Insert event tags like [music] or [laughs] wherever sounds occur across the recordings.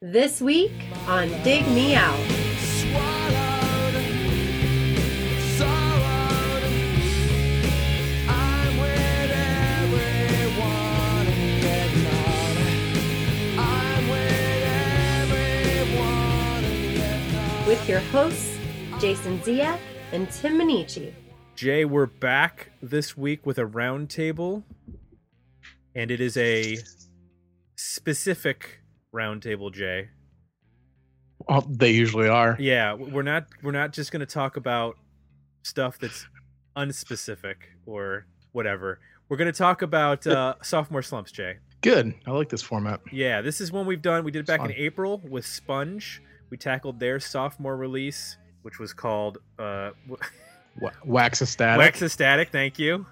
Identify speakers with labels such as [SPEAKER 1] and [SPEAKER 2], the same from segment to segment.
[SPEAKER 1] This week on Dig Me Out.
[SPEAKER 2] With
[SPEAKER 1] your hosts, Jason Zia and Tim Minichi.
[SPEAKER 3] Jay, we're back this week with a roundtable, and it is a specific roundtable, Jay.
[SPEAKER 4] Well, they usually are.
[SPEAKER 3] Yeah, we're not we're not just going to talk about stuff that's unspecific or whatever. We're going to talk about uh, sophomore slumps, Jay.
[SPEAKER 4] Good. I like this format.
[SPEAKER 3] Yeah, this is one we've done. We did it back in April with Sponge. We tackled their sophomore release, which was called uh,
[SPEAKER 4] Wa- Wax Ecstatic.
[SPEAKER 3] Wax thank you.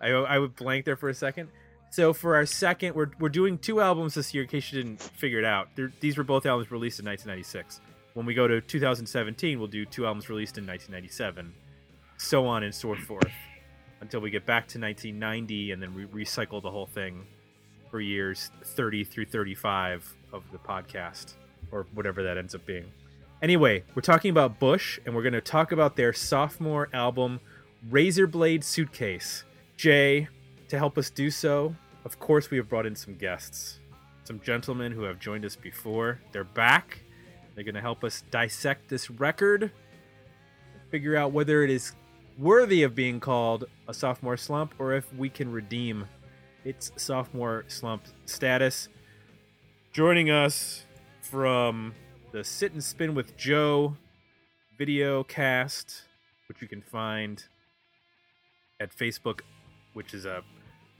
[SPEAKER 3] I I would blank there for a second. So for our second, we're we're doing two albums this year. In case you didn't figure it out, They're, these were both albums released in 1996. When we go to 2017, we'll do two albums released in 1997, so on and so forth, until we get back to 1990, and then we recycle the whole thing for years 30 through 35 of the podcast, or whatever that ends up being. Anyway, we're talking about Bush, and we're going to talk about their sophomore album, Razorblade Suitcase. Jay, to help us do so, of course, we have brought in some guests, some gentlemen who have joined us before. They're back. They're going to help us dissect this record, figure out whether it is worthy of being called a sophomore slump or if we can redeem its sophomore slump status. Joining us from the Sit and Spin with Joe video cast, which you can find at Facebook, which is a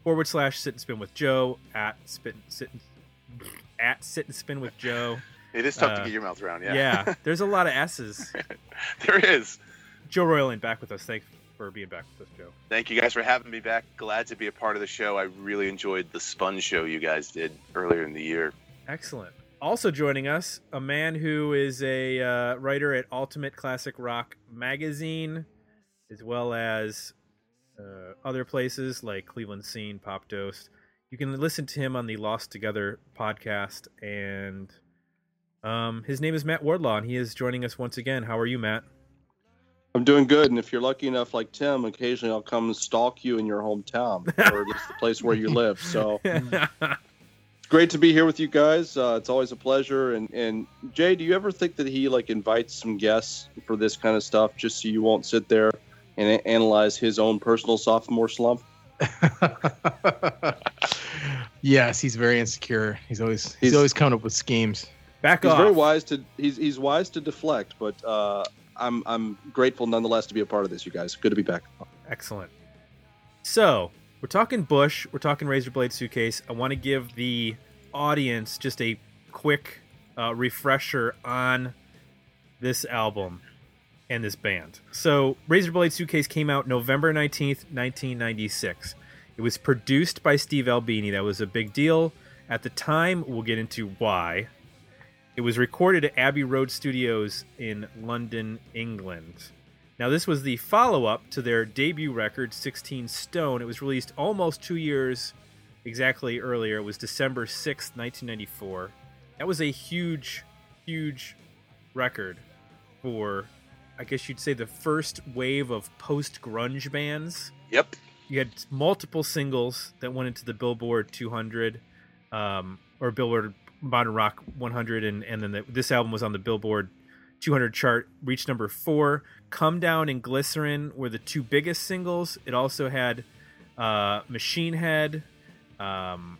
[SPEAKER 3] forward slash Sit and Spin with Joe at spit sit and, at Sit and Spin with Joe.
[SPEAKER 5] It is tough
[SPEAKER 3] Uh,
[SPEAKER 5] to get your mouth around,
[SPEAKER 3] Yeah,
[SPEAKER 5] yeah. [laughs]
[SPEAKER 3] there's a lot of S's. [laughs]
[SPEAKER 5] there is.
[SPEAKER 3] Joe Royland back with us. Thanks for being back with us, Joe.
[SPEAKER 5] Thank you guys for having me back. Glad to be a part of the show. I really enjoyed the Sponge show you guys did earlier in the year.
[SPEAKER 3] Excellent. Also joining us, a man who is a uh, writer at Ultimate Classic Rock magazine, as well as uh, other places like Cleveland Scene, Popdose. You can listen to him on the Lost Together podcast, and um, his name is Matt Wardlaw, and he is joining us once again. How are you, Matt?
[SPEAKER 6] I'm doing good, and if you're lucky enough, like Tim, occasionally I'll come and stalk you in your hometown, [laughs] or at least the place where you live. So it's [laughs] great to be here with you guys. Uh, it's always a pleasure. And and Jay, do you ever think that he like invites some guests for this kind of stuff, just so you won't sit there and analyze his own personal sophomore slump? [laughs]
[SPEAKER 4] yes, he's very insecure. He's always he's,
[SPEAKER 6] He's-
[SPEAKER 4] always coming up with schemes.
[SPEAKER 3] Back
[SPEAKER 6] He's
[SPEAKER 3] off.
[SPEAKER 6] very wise to he's he's wise to deflect, but uh, I'm I'm grateful nonetheless to be a part of this. You guys, good to be back.
[SPEAKER 3] Excellent. So, we're talking Bush, we're talking Razorblade Suitcase. I want to give the audience just a quick uh, refresher on this album and this band. So, Razorblade Suitcase came out November 19th, 1996. It was produced by Steve Albini. That was a big deal at the time. We'll get into why. It was recorded at Abbey Road Studios in London, England. Now, this was the follow up to their debut record, 16 Stone. It was released almost two years exactly earlier. It was December 6th, 1994. That was a huge, huge record for, I guess you'd say, the first wave of post grunge bands
[SPEAKER 5] Yep.
[SPEAKER 3] you had multiple singles that went into the Billboard 200 um, or Billboard Modern Rock 100, and and then the, this album was on the Billboard 200 chart, reached number four. Come Down and Glycerine were the two biggest singles. It also had uh, Machine Head, um,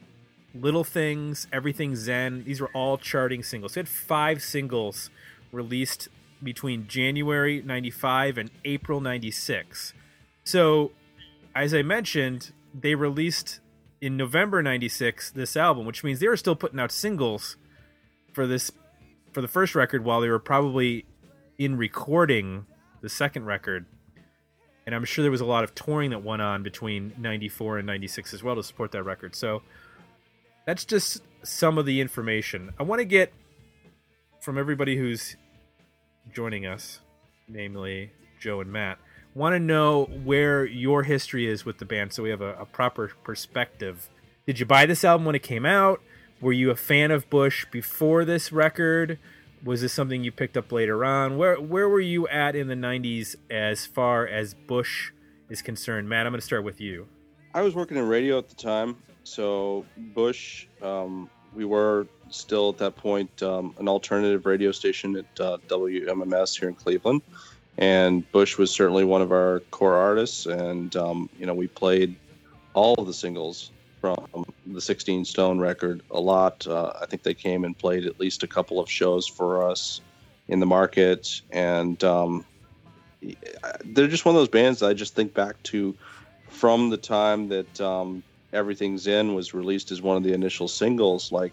[SPEAKER 3] Little Things, Everything Zen. These were all charting singles. It had five singles released between January 95 and April 96. So as I mentioned, they released in November '96 this album, which means they were still putting out singles for this for the first record while they were probably in recording the second record. And I'm sure there was a lot of touring that went on between 94 and 96 as well to support that record. So that's just some of the information. I want to get from everybody who's joining us, namely Joe and Matt, want to know where your history is with the band so we have a, a proper perspective. Did you buy this album when it came out? were you a fan of Bush before this record? Was this something you picked up later on? Where where were you at in the '90s as far as Bush is concerned? Matt, I'm going to start with you.
[SPEAKER 6] I was working in radio at the time, so Bush. Um, we were still at that point um, an alternative radio station at uh, WMMS here in Cleveland, and Bush was certainly one of our core artists. And um, you know, we played all of the singles from the 16 Stone record a lot. Uh, I think they came and played at least a couple of shows for us in the market, and um, they're just one of those bands I just think back to from the time that um, Everything Zen was released as one of the initial singles. Like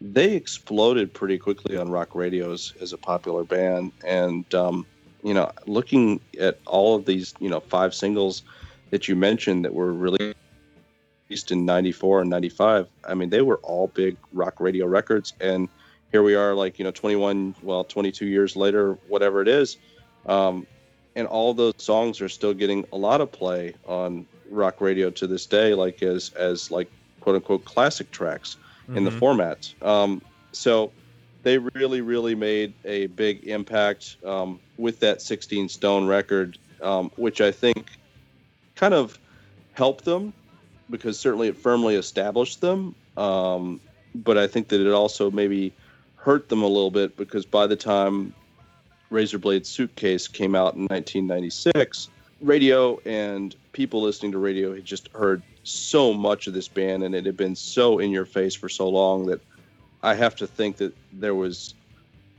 [SPEAKER 6] they exploded pretty quickly on rock radios as a popular band, and um, you know, looking at all of these, you know, five singles that you mentioned that were released in 94 and 95 i mean they were all big rock radio records. And here we are like you know 21 well 22 years later whatever it is. Um, and all those songs are still getting a lot of play on rock radio to this day like as as like quote unquote classic tracks in the
[SPEAKER 3] Mhm.
[SPEAKER 6] format um, so they really really made a big impact um, with that 16 stone record um, which i think kind of helped them because certainly it firmly established them. Um, but I think that it also maybe hurt them a little bit because by the time Razorblade Suitcase came out in 1996, radio and people listening to radio had just heard so much of this band and it had been so in your face for so long that I have to think that there was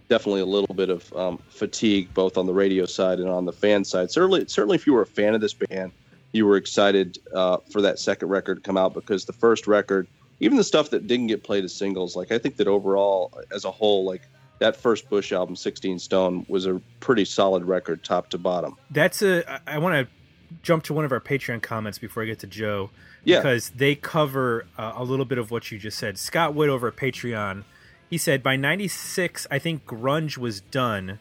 [SPEAKER 6] definitely a little bit of um, fatigue both on the radio side and on the fan side. Certainly, certainly if you were a fan of this band, you were excited uh, for that second record to come out because the first record, even the stuff that didn't get played as singles, like I think that overall, as a whole, like that first Bush album, 16 Stone, was a pretty solid record, top to bottom.
[SPEAKER 3] That's a. I want to jump to one of our Patreon comments before I get to Joe.
[SPEAKER 6] Yeah.
[SPEAKER 3] Because they cover uh, a little bit of what you just said. Scott Wood over at Patreon, he said by '96, I think grunge was done,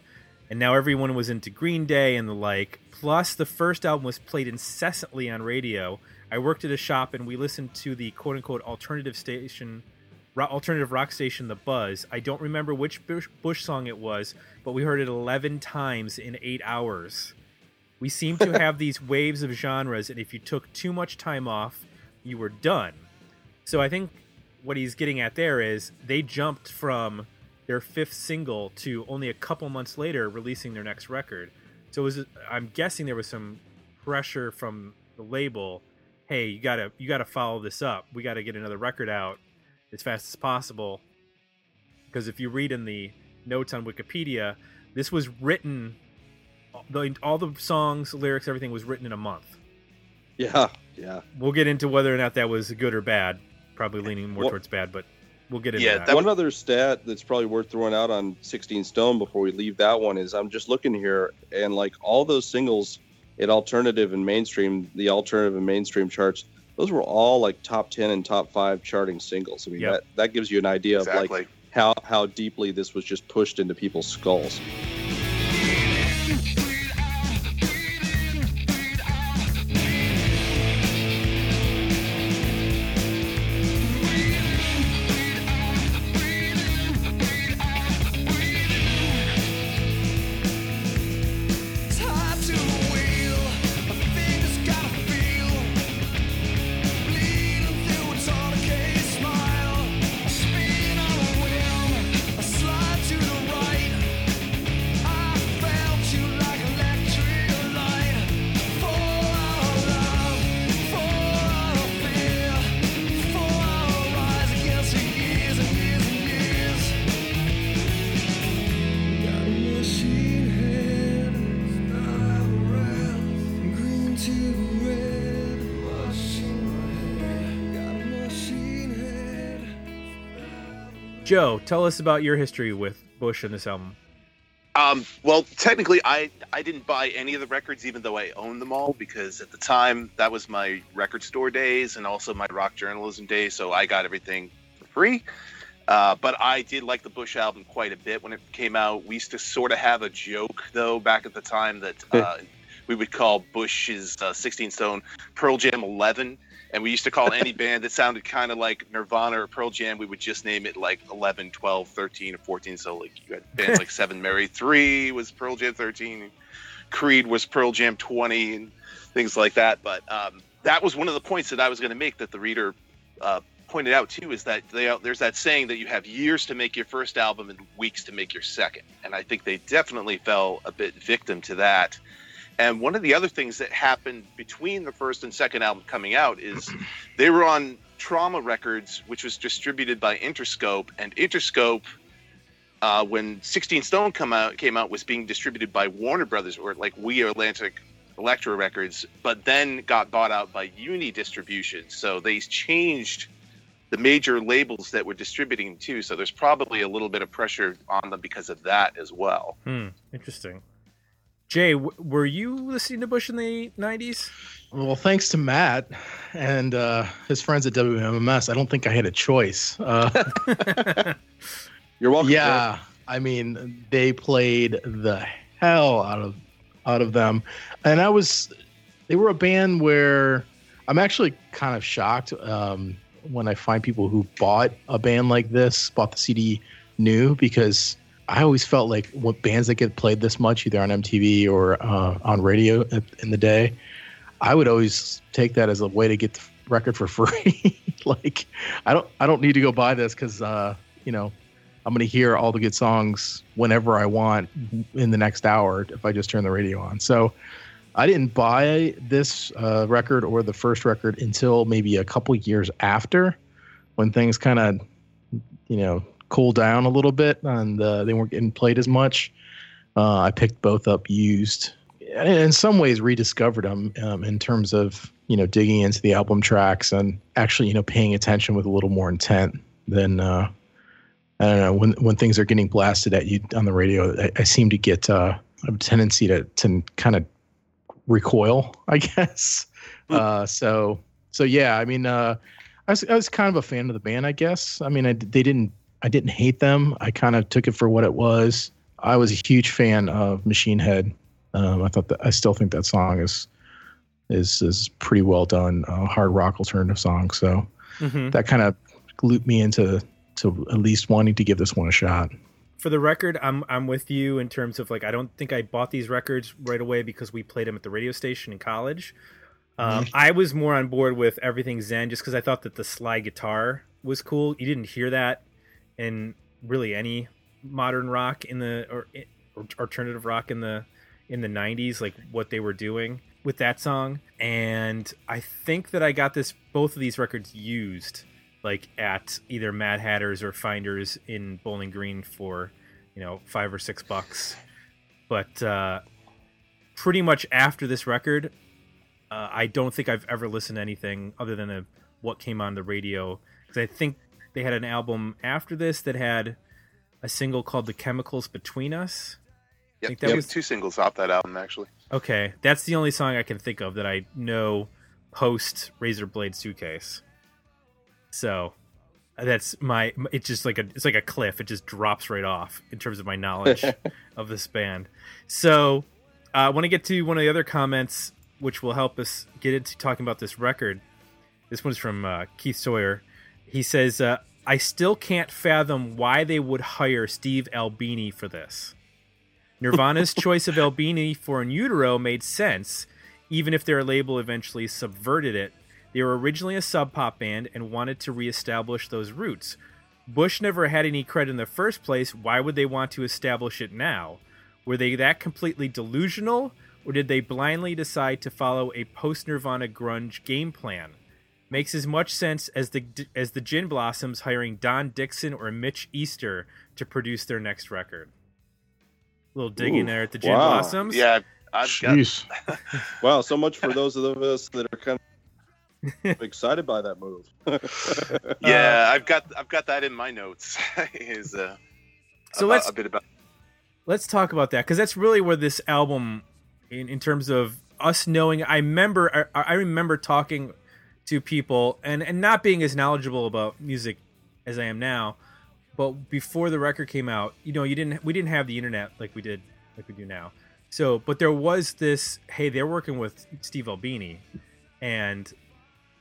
[SPEAKER 3] and now everyone was into Green Day and the like. Plus, the first album was played incessantly on radio. I worked at a shop and we listened to the quote unquote alternative station, alternative rock station, The Buzz. I don't remember which Bush, Bush song it was, but we heard it 11 times in eight hours. We seem to [laughs] have these waves of genres, and if you took too much time off, you were done. So I think what he's getting at there is they jumped from their fifth single to only a couple months later releasing their next record. So it was I'm guessing there was some pressure from the label. Hey, you gotta you gotta follow this up. We gotta get another record out as fast as possible. Because if you read in the notes on Wikipedia, this was written, all the songs, lyrics, everything was written in a month.
[SPEAKER 6] Yeah, yeah.
[SPEAKER 3] We'll get into whether or not that was good or bad. Probably leaning more
[SPEAKER 6] Well-
[SPEAKER 3] towards bad, but we'll get into
[SPEAKER 5] Yeah,
[SPEAKER 3] that.
[SPEAKER 5] that
[SPEAKER 6] one other stat that's probably worth throwing out on 16 Stone before we leave that one is I'm just looking here and like all those singles at alternative and mainstream, the alternative and mainstream charts, those were all like top 10 and top five charting singles. I mean,
[SPEAKER 3] Yep.
[SPEAKER 6] that, that gives you an idea of like how, how deeply this was just pushed into people's skulls.
[SPEAKER 3] Joe, tell us about your history with Bush and this album.
[SPEAKER 5] Um, well, technically, I I didn't buy any of the records, even though I owned them all, because at the time that was my record store days and also my rock journalism days. So I got everything for free. Uh, but I did like the Bush album quite a bit when it came out. We used to sort of have a joke though back at the time that uh, we would call Bush's uh, 16 Stone Pearl Jam 11, And we used to call any band that sounded kind of like Nirvana or Pearl Jam, we would just name it like 11, 12, 13, or 14. So like you had bands like [laughs] Seven Mary 3 was Pearl Jam 13, Creed was Pearl Jam 20, and things like that. But um, that was one of the points that I was going to make that the reader uh, pointed out too is that they, there's that saying that you have years to make your first album and weeks to make your second. And I think they definitely fell a bit victim to that. And one of the other things that happened between the first and second album coming out is [clears throat] they were on Trauma Records, which was distributed by Interscope, and Interscope, uh, when 16 Stone come out came out, was being distributed by Warner Brothers or like We Atlantic Elektra Records, but then got bought out by Uni Distribution. So they changed the major labels that were distributing them too. So there's probably a little bit of pressure on them because of that as well.
[SPEAKER 3] Hmm. Interesting. Jay, w- were you listening to Bush in the '90s?
[SPEAKER 4] Well, thanks to Matt and uh, his friends at WMMS, I don't think I had a choice. Uh, [laughs]
[SPEAKER 6] You're welcome.
[SPEAKER 4] yeah, I mean, they played the hell out of out of them, and I was. They were a band where I'm actually kind of shocked um, when I find people who bought a band like this, bought the CD new, because I always felt like what bands that get played this much, either on MTV or uh, on radio in the day, I would always take that as a way to get the record for [laughs] free. like, I don't, I don't need to go buy this because, uh, you know, I'm going to hear all the good songs whenever I want in the next hour if I just turn the radio on. So I didn't buy this uh, record or the first record until maybe a couple years after when things kind of, you know, cooled down a little bit and uh, they weren't getting played as much. Uh, I picked both up used and in some ways rediscovered them um, in terms of, you know, digging into the album tracks and actually, you know, paying attention with a little more intent than, uh, I don't know when when things are getting blasted at you on the radio. I, I seem to get uh, a tendency to to kind of recoil, [laughs] I guess. Uh, so so yeah, I mean, uh, I was I was kind of a fan of the band, I guess. I mean, I they didn't I didn't hate them. I kind of took it for what it was. I was a huge fan of Machine Head. Um, I thought that I still think that song is is is pretty well done, uh, hard rock alternative song. So
[SPEAKER 3] Mm-hmm.
[SPEAKER 4] that kind of looped me into to at least wanting to give this one a shot.
[SPEAKER 3] For the record, I'm I'm with you in terms of like I don't think I bought these records right away because we played them at the radio station in college. Um, I was more on board with everything Zen just because I thought that the slide guitar was cool. You didn't hear that in really any modern rock in the or, or alternative rock in the in the 90s like what they were doing with that song. And i think that i got this both of these records used like at either mad hatters or finders in bowling green for you know five or six bucks. But uh pretty much after this record uh, i don't think i've ever listened to anything other than a, what came on the radio. Because i think they had an album after this that had a single called the chemicals between us
[SPEAKER 5] Yep,
[SPEAKER 3] think that
[SPEAKER 5] yep,
[SPEAKER 3] was-
[SPEAKER 5] two singles off that album actually.
[SPEAKER 3] Okay, that's the only song I can think of that I know post Razorblade Suitcase. So that's my. It's just like a. It's like a cliff. It just drops right off in terms of my knowledge [laughs] of this band. So uh, I want to get to one of the other comments, which will help us get into talking about this record. This one's from uh, Keith Sawyer. He says, uh, "I still can't fathom why they would hire Steve Albini for this." Nirvana's [laughs] choice of Albini for In Utero made sense, even if their label eventually subverted it. They were originally a sub pop band and wanted to reestablish those roots. Bush never had any credit in the first place. Why would they want to establish it now? Were they that completely delusional, or did they blindly decide to follow a post Nirvana grunge game plan? Makes as much sense as the as the Gin Blossoms hiring Don Dixon or Mitch Easter to produce their next record. A little digging
[SPEAKER 6] Ooh,
[SPEAKER 3] there at the Gin
[SPEAKER 6] wow.
[SPEAKER 3] Blossoms.
[SPEAKER 5] Yeah, I've got [laughs]
[SPEAKER 6] Wow, so much for those of us that are kind of [laughs] excited by that move.
[SPEAKER 5] yeah, [laughs] I've got I've got that in my notes. Is uh,
[SPEAKER 3] So
[SPEAKER 5] about-
[SPEAKER 3] let's
[SPEAKER 5] a bit about
[SPEAKER 3] let's talk about that because that's really where this album in, in terms of us knowing i remember I, I remember talking to people and and not being as knowledgeable about music as i am now but before the record came out you know you didn't we didn't have the internet like we did like we do now so but there was this hey they're working with steve albini and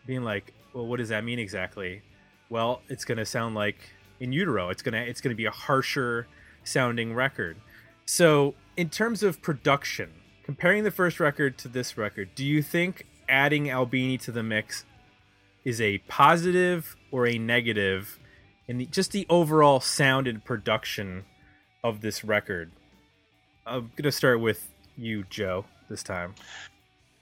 [SPEAKER 3] being like, "Well, what does that mean exactly?" Well, it's going to sound like In Utero. It's going to it's going to be a harsher sounding record. So, in terms of production, comparing the first record to this record, do you think adding Albini to the mix is a positive or a negative in the, just the overall sound and production of this record? I'm to start with you, Joe, this time.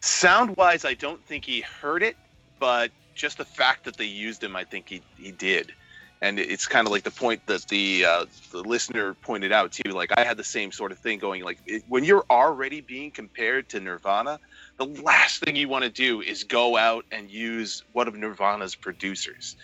[SPEAKER 5] Sound wise, I don't think he heard it, but just the fact that they used him, I think he, he did. And it's kind of like the point that the uh, the listener pointed out too. Like I had the same sort of thing going. Like it, when you're already being compared to Nirvana, the last thing you want to do is go out and use one of Nirvana's producers.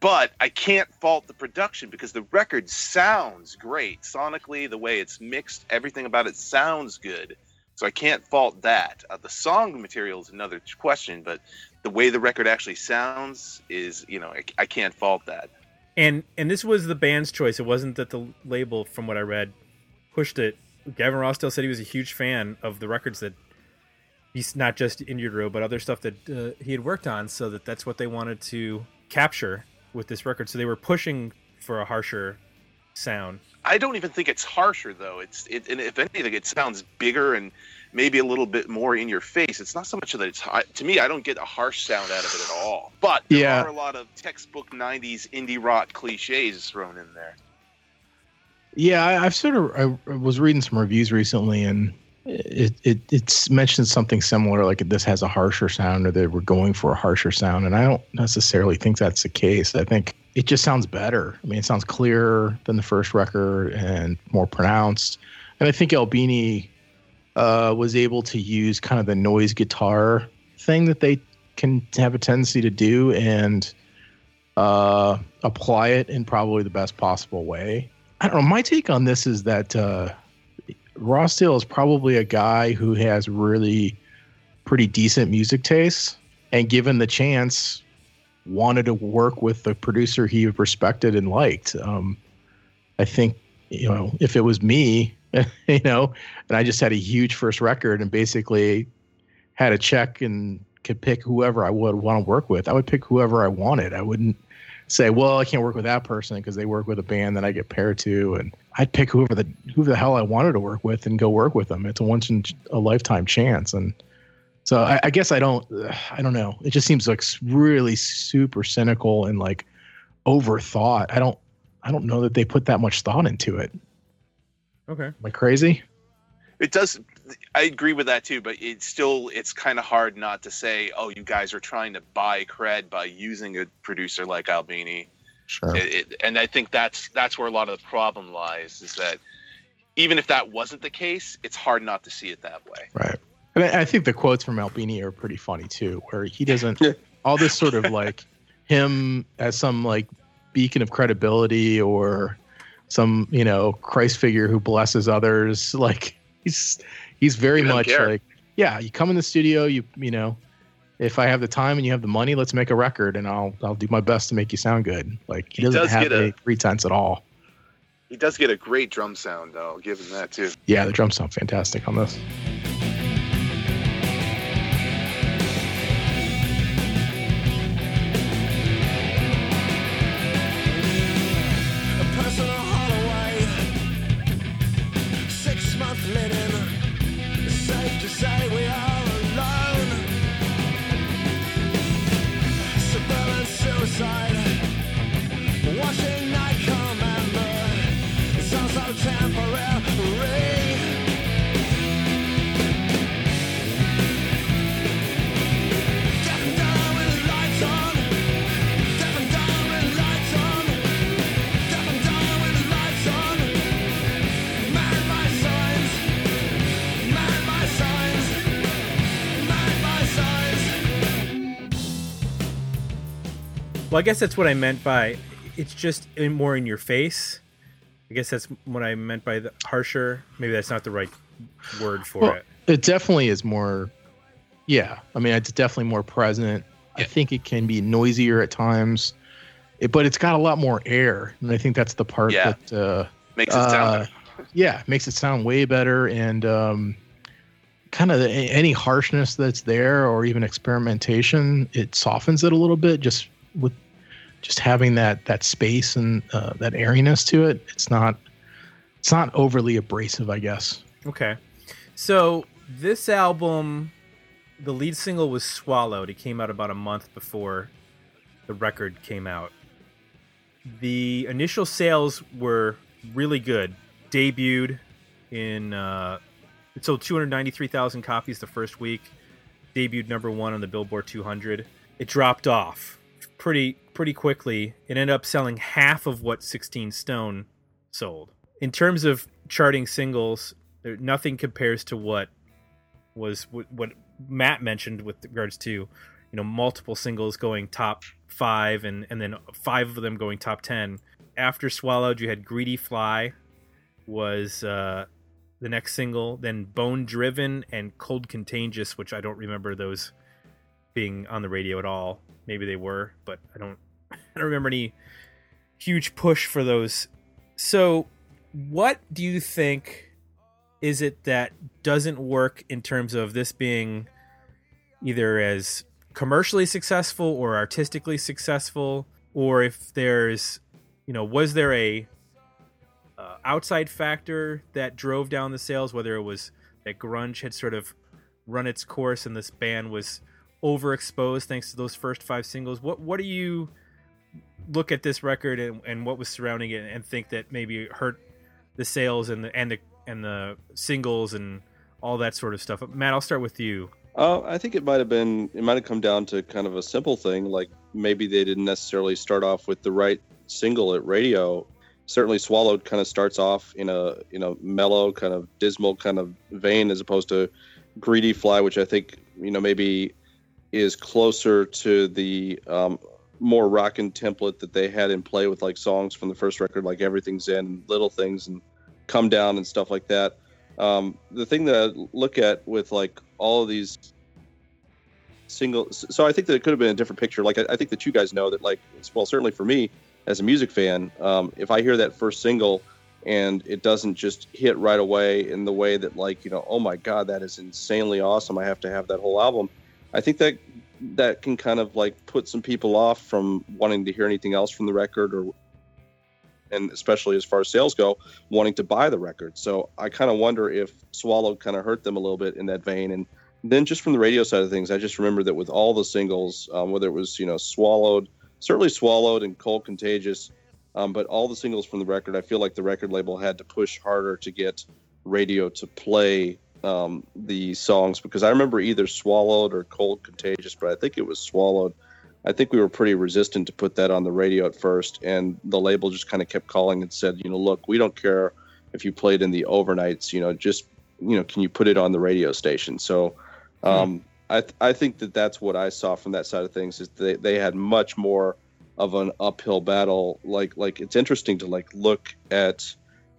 [SPEAKER 5] But I can't fault the production because the record sounds great sonically. The way it's mixed, everything about it sounds good. So I can't fault that. Uh, the song material is another question, but the way the record actually sounds is, you know, I, I can't fault that.
[SPEAKER 3] And and this was the band's choice. It wasn't that the label, from what I read, pushed it. Gavin Rossdale said he was a huge fan of the records that he's not just in utero, but other stuff that uh, he had worked on. So that that's what they wanted to capture with this record. So they were pushing for a harsher sound.
[SPEAKER 5] I don't even think it's harsher though. It's it, and if anything, it sounds bigger and maybe a little bit more in your face. It's not so much that it's I- to me. I don't get a harsh sound out of it at all. But there
[SPEAKER 4] Yeah.
[SPEAKER 5] are a lot of textbook '90s indie rock cliches thrown in there.
[SPEAKER 4] Yeah, I, I've sort of I was reading some reviews recently, and it, it it's mentioned something similar, like this has a harsher sound, or they were going for a harsher sound, and I don't necessarily think that's the case. I think it just sounds better. I mean, it sounds clearer than the first record and more pronounced. And I think Albini uh, was able to use kind of the noise guitar thing that they can have a tendency to do and uh, apply it in probably the best possible way. I don't know. My take on this is that uh, Rossdale is probably a guy who has really pretty decent music taste, and given the chance, wanted to work with the producer he respected and liked. Um, I think you know if it was me, [laughs] you know, and I just had a huge first record and basically had a check and could pick whoever I would want to work with, I would pick whoever I wanted. I wouldn't say, well, I can't work with that person because they work with a band that I get paired to, and I'd pick whoever the who the hell I wanted to work with and go work with them. It's a once in a lifetime chance, and so I, I guess I don't, I don't know. It just seems like really super cynical and like overthought. I don't, I don't know that they put that much thought into it.
[SPEAKER 3] Okay.
[SPEAKER 4] Am I crazy?
[SPEAKER 5] It does. I agree with that too, but it's still it's kind of hard not to say, oh, you guys are trying to buy cred by using a producer like Albini.
[SPEAKER 4] Sure.
[SPEAKER 5] It, it, and I think that's that's where a lot of the problem lies. Is that even if that wasn't the case, it's hard not to see it that way.
[SPEAKER 4] Right. And I, I think the quotes from Albini are pretty funny too, where he doesn't all this sort of like him as some like beacon of credibility or some you know Christ figure who blesses others. Like he's he's very much
[SPEAKER 5] care.
[SPEAKER 4] like yeah. You come in the studio, you you know. If I have the time and you have the money, let's make a record, and I'll I'll do my best to make you sound good. Like he
[SPEAKER 5] He
[SPEAKER 4] doesn't
[SPEAKER 5] does
[SPEAKER 4] have
[SPEAKER 5] get a-
[SPEAKER 4] any pretense at all.
[SPEAKER 5] He does get a great drum sound, though. I'll give him that too.
[SPEAKER 4] Yeah, the drums sound fantastic on this.
[SPEAKER 3] Well, I guess that's what I meant by it's just in, more in your face. I guess that's what I meant by the harsher. Maybe that's not the right word for
[SPEAKER 4] Well,
[SPEAKER 3] it.
[SPEAKER 4] It definitely is more. Yeah, I mean, it's definitely more present. I think it can be noisier at times, it, but it's got a lot more air, and I think that's the part
[SPEAKER 5] Yeah.
[SPEAKER 4] that, uh,
[SPEAKER 5] Makes it sound
[SPEAKER 4] uh, yeah, makes it sound way better. And um, kind of any harshness that's there or even experimentation, it softens it a little bit just with just having that that space and uh, that airiness to it. It's not it's not overly abrasive, I guess.
[SPEAKER 3] Okay. So this album, the lead single was Swallowed. It came out about a month before the record came out. The initial sales were really good. Debuted in, uh, it sold 293,000 copies the first week. Debuted number one on the Billboard 200. It dropped off pretty pretty quickly. It ended up selling half of what 16 Stone sold. In terms of charting singles, there, nothing compares to what was what, what Matt mentioned with regards to you know multiple singles going top five and and then five of them going top ten. After Swallowed, you had Greedy Fly was uh, the next single, then Bonedriven and Cold Contagious, which I don't remember those being on the radio at all. Maybe they were, but I don't Don't remember any huge push for those. So, what do you think is it that doesn't work in terms of this being either as commercially successful or artistically successful or if there's you know was there a uh, outside factor that drove down the sales whether it was that grunge had sort of run its course and this band was overexposed thanks to those first five singles what what do you look at this record and, and what was surrounding it and think that maybe it hurt the sales and the and the and the singles and all that sort of stuff. Matt, I'll start with you.
[SPEAKER 6] Uh, I think it might have been. It might have come down to kind of a simple thing, like maybe they didn't necessarily start off with the right single at radio. Certainly, Swallowed kind of starts off in a in a mellow, kind of dismal kind of vein, as opposed to Greedy Fly, which I think you know maybe is closer to the um, more rockin' template that they had in play with like songs from the first record, like Everything Zen, Little Things, and Come Down and stuff like that. Um, the thing that I look at with like all of these single, so I think that it could have been a different picture. Like I, I think that you guys know that, like, well, certainly for me as a music fan, um, if I hear that first single and it doesn't just hit right away in the way that, like, you know, oh my god, that is insanely awesome. I have to have that whole album. I think that that can kind of like put some people off from wanting to hear anything else from the record or and especially as far as sales go wanting to buy the record. So i kind of wonder if swallowed kind of hurt them a little bit in that vein. And then just from the radio side of things i just remember that with all the singles um, whether it was you know swallowed certainly swallowed and cold contagious um, but all the singles from the record i feel like the record label had to push harder to get radio to play um, the songs because I remember either Swallowed or Cold Contagious, but I think it was Swallowed. I think we were pretty resistant to put that on the radio at first, and the label just kind of kept calling and said, you know, look, we don't care if you played in the overnights, you know, just you know, can you put it on the radio station? So, um, hmm. I th- I think that that's what I saw from that side of things is they they had much more of an uphill battle. Like like it's interesting to like look at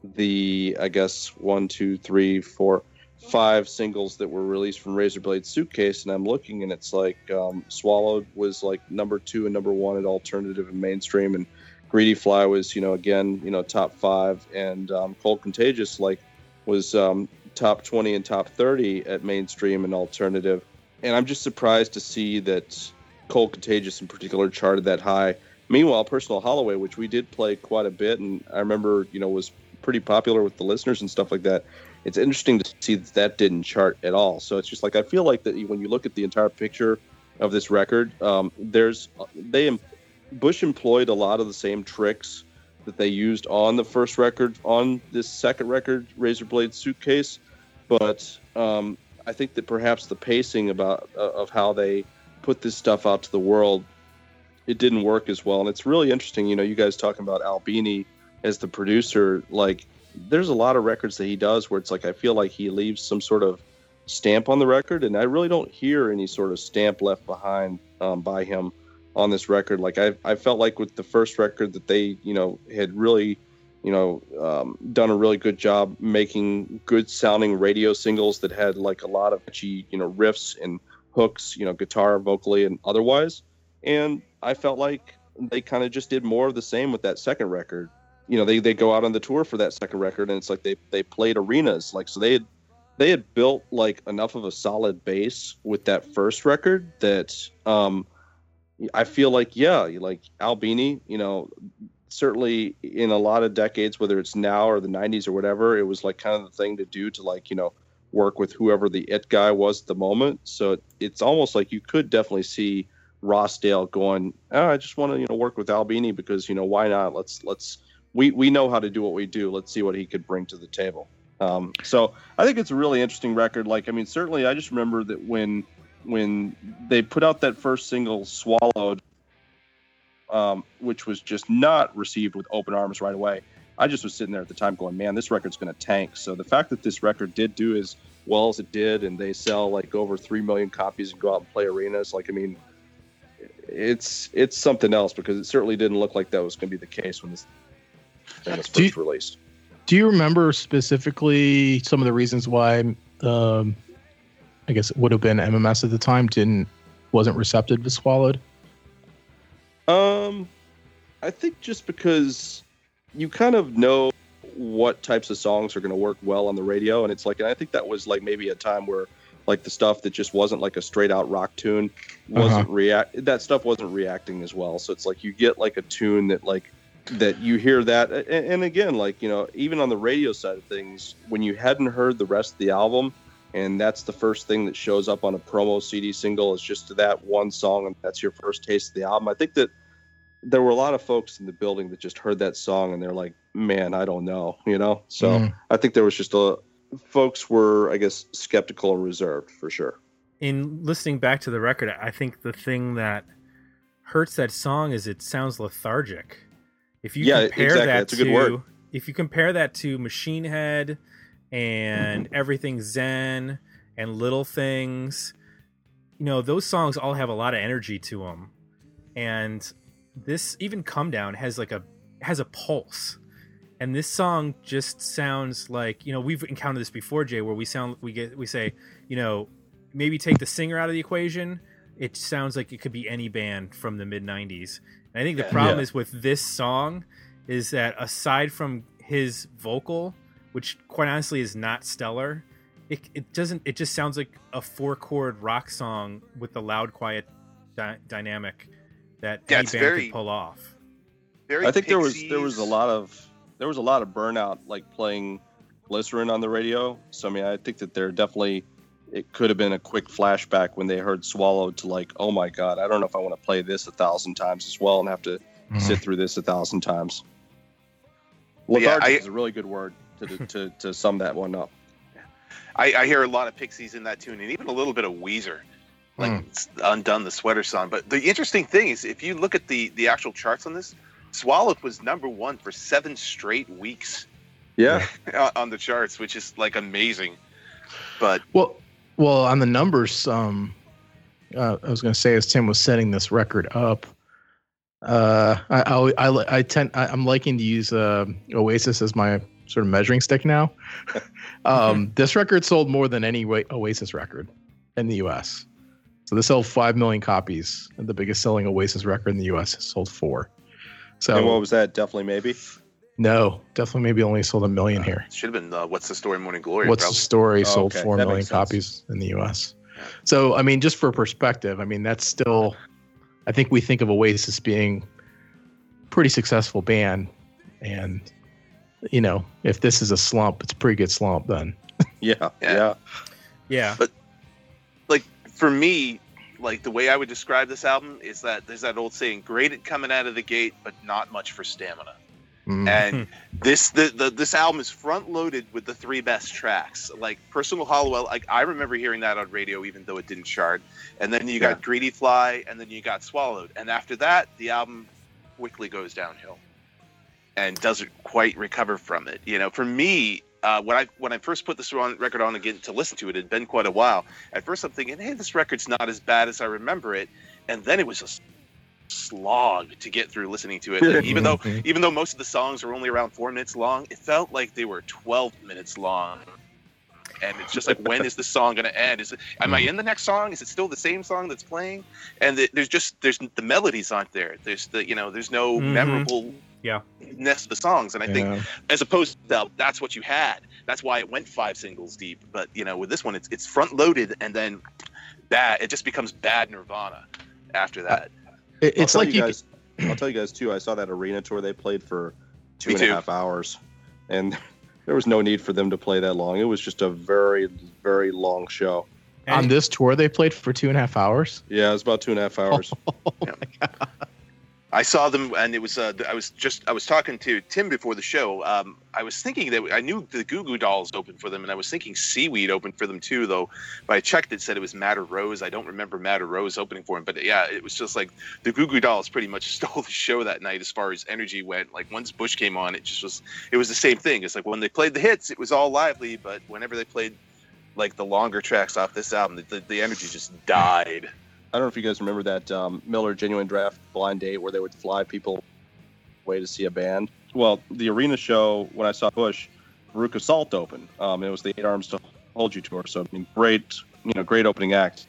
[SPEAKER 6] the I guess one two three four five singles that were released from Razorblade Suitcase, and I'm looking, and it's like um, Swallowed was like number two and number one at alternative and mainstream, and Greedy Fly was, you know, again, you know, top five, and um, Cold Contagious like was um, top 20 and top 30 at mainstream and alternative, and I'm just surprised to see that Cold Contagious in particular charted that high. Meanwhile, Personal Holloway, which we did play quite a bit, and I remember, you know, was pretty popular with the listeners and stuff like that it's interesting to see that that didn't chart at all. So it's just like I feel like that when you look at the entire picture of this record, um, there's they Bush employed a lot of the same tricks that they used on the first record, on this second record, Razorblade Suitcase, but um, I think that perhaps the pacing about uh, of how they put this stuff out to the world, it didn't work as well. And it's really interesting, you know, you guys talking about Albini as the producer, like there's a lot of records that he does where it's like I feel like he leaves some sort of stamp on the record, and I really don't hear any sort of stamp left behind um, by him on this record. Like I, I felt like with the first record that they, you know, had really, you know, um, done a really good job making good sounding radio singles that had like a lot of catchy, you know, riffs and hooks, you know, guitar, vocally, and otherwise. And I felt like they kind of just did more of the same with that second record you know they, they go out on the tour for that second record and it's like they they played arenas like so they had they had built like enough of a solid base with that first record that um, I feel like yeah, like Albini, you know, certainly in a lot of decades, whether it's now or the '90s or whatever, it was like kind of the thing to do to like you know work with whoever the it guy was at the moment. So it, it's almost like you could definitely see Rossdale going, oh, I just want to you know work with Albini because you know why not? Let's let's we we know how to do what we do. Let's see what he could bring to the table. Um, so I think it's a really interesting record. Like I mean, certainly I just remember that when when they put out that first single, Swallowed, um, which was just not received with open arms right away. I just was sitting there at the time going, man, this record's going to tank. So the fact that this record did do as well as it did, and they sell like over three million copies and go out and play arenas, like I mean, it's it's something else because it certainly didn't look like that was going to be the case when this thing was
[SPEAKER 4] Do you-
[SPEAKER 6] released.
[SPEAKER 4] Do you remember specifically some of the reasons why? Um, I guess it would have been MMS at the time didn't wasn't receptive to Swallowed.
[SPEAKER 6] Um, I think just because you kind of know what types of songs are going to work well on the radio, and it's like, and I think that was like maybe a time where like the stuff that just wasn't like a straight out rock tune wasn't react. That stuff wasn't reacting as well. So it's like you get like a tune that like that you hear that, and, and again, like you know, even on the radio side of things, when you hadn't heard the rest of the album. And that's the first thing that shows up on a promo CD single is just that one song, and that's your first taste of the album. I think that there were a lot of folks in the building that just heard that song and they're like, "Man, I don't know," you know. So
[SPEAKER 4] Mm.
[SPEAKER 6] I think there was just a folks were, I guess, skeptical and reserved for sure.
[SPEAKER 3] in listening back to the record, I think the thing that hurts that song is it sounds lethargic. If you
[SPEAKER 6] Yeah,
[SPEAKER 3] compare
[SPEAKER 6] exactly.
[SPEAKER 3] that
[SPEAKER 6] That's a
[SPEAKER 3] to
[SPEAKER 6] good word.
[SPEAKER 3] if you compare that to Machine Head and
[SPEAKER 6] Mm-hmm. [laughs]
[SPEAKER 3] Everything Zen and Little Things, you know, those songs all have a lot of energy to them. And this even Come Down has like a has a pulse. And this song just sounds like, you know, we've encountered this before, Jay, where we sound we get we say, you know, maybe take the singer out of the equation. It sounds like it could be any band from the mid '90s. And I think the problem
[SPEAKER 6] Yeah.
[SPEAKER 3] is with this song is that aside from his vocal, which quite honestly is not stellar, it, it doesn't. It just sounds like a four chord rock song with the loud, quiet dy- dynamic that
[SPEAKER 5] Yeah,
[SPEAKER 3] any band
[SPEAKER 5] very-
[SPEAKER 3] could pull off.
[SPEAKER 5] Very
[SPEAKER 6] I think there was there was a lot of there was a lot of burnout like playing glycerine on the radio. So I mean, I think that there definitely it could have been a quick flashback when they heard swallowed to like, oh my god, I don't know if I want to play this a thousand times as well and have to
[SPEAKER 4] Mhm.
[SPEAKER 6] sit through this a thousand times.
[SPEAKER 5] Well, yeah, I-
[SPEAKER 6] is a really good word to, to, to sum that one up.
[SPEAKER 5] I, I hear a lot of Pixies in that tune, and even a little bit of Weezer, like
[SPEAKER 4] Mm.
[SPEAKER 5] Undone, the sweater song. But the interesting thing is, if you look at the the actual charts on this, Swallowed was number one for seven straight weeks
[SPEAKER 6] Yeah,
[SPEAKER 5] on- [laughs] on the charts, which is like amazing. But
[SPEAKER 4] Well, well, on the numbers, um, uh, I was going to say as Tim was setting this record up, uh, I, I, I, I tend, I, I'm liking to use uh, Oasis as my sort of measuring stick now. [laughs] um, this record sold more than any Oasis record in the U.S. So this sold five million copies, and the biggest selling Oasis record in the U.S. sold four. So
[SPEAKER 6] and what was that? Definitely, maybe.
[SPEAKER 4] No, definitely, maybe only sold a million here.
[SPEAKER 5] should have been uh, What's the Story, Morning Glory.
[SPEAKER 4] What's
[SPEAKER 5] probably.
[SPEAKER 4] the story?
[SPEAKER 6] Oh,
[SPEAKER 4] sold
[SPEAKER 6] okay.
[SPEAKER 4] four
[SPEAKER 6] That
[SPEAKER 4] million copies in the U.S. So, I mean, just for perspective, I mean, that's still, I think we think of Oasis being pretty successful band, and you know, if this is a slump, it's a pretty good slump. Then, [laughs]
[SPEAKER 6] Yeah,
[SPEAKER 5] Yeah.
[SPEAKER 6] yeah.
[SPEAKER 3] Yeah,
[SPEAKER 5] like for me, like the way I would describe this album is that there's that old saying, "Great at coming out of the gate, but not much for stamina."
[SPEAKER 4] Mm.
[SPEAKER 5] And this the, the this album is front loaded with the three best tracks. Like Personal Holloway, like I remember hearing that on radio, even though it didn't chart. And then you got
[SPEAKER 6] Yeah.
[SPEAKER 5] Greedy Fly, and then you got Swallowed. And after that, the album quickly goes downhill and doesn't quite recover from it. You know, for me, uh, when I when I first put this on, record on again to listen to it, it had been quite a while. At first, I'm thinking, hey, this record's not as bad as I remember it, and then it was s- slog to get through listening to it. Like, even though [laughs] even though most of the songs are only around four minutes long, it felt like they were 12 minutes long. And it's just like, when is the song going to end? Is it, am I in the next song? Is it still the same song that's playing? And the, there's just, there's the melodies aren't there. There's the, you know, there's no
[SPEAKER 3] Mhm.
[SPEAKER 5] memorable
[SPEAKER 3] Yeah.
[SPEAKER 5] nest of the songs, and I think as opposed to that, that's what you had. That's why it went five singles deep. But you know, with this one, it's it's front loaded, and then bad. It just becomes bad Nirvana after that.
[SPEAKER 4] It- it's like you.
[SPEAKER 6] guys. I'll tell you guys too. I saw that arena tour they played for two
[SPEAKER 5] Me
[SPEAKER 6] and a half hours, and [laughs] there was no need for them to play that long. It was just a very, very long show.
[SPEAKER 4] on this tour, they played for two and a half hours.
[SPEAKER 6] Yeah, it was about two and a half hours. [laughs]
[SPEAKER 5] Oh I saw them, and it was. Uh, I was just. I was talking to Tim before the show. Um, I was thinking that I knew the Goo Goo Dolls opened for them, and I was thinking Seaweed opened for them too. Though, but I checked, it said it was Matter Rose. I don't remember Matter Rose opening for him, but yeah, it was just like the Goo Goo Dolls pretty much [laughs] stole the show that night as far as energy went. Like once Bush came on, it just was. It was the same thing. It's like when they played the hits, it was all lively, but whenever they played like the longer tracks off this album, the, the, the energy just died.
[SPEAKER 6] I don't know if you guys remember that um, Miller Genuine Draft blind date where they would fly people away to see a band. Well, the arena show when I saw Bush, Veruca Salt open. Um, it was the Eight Arms to Hold You tour. So I mean, great, you know, great opening act.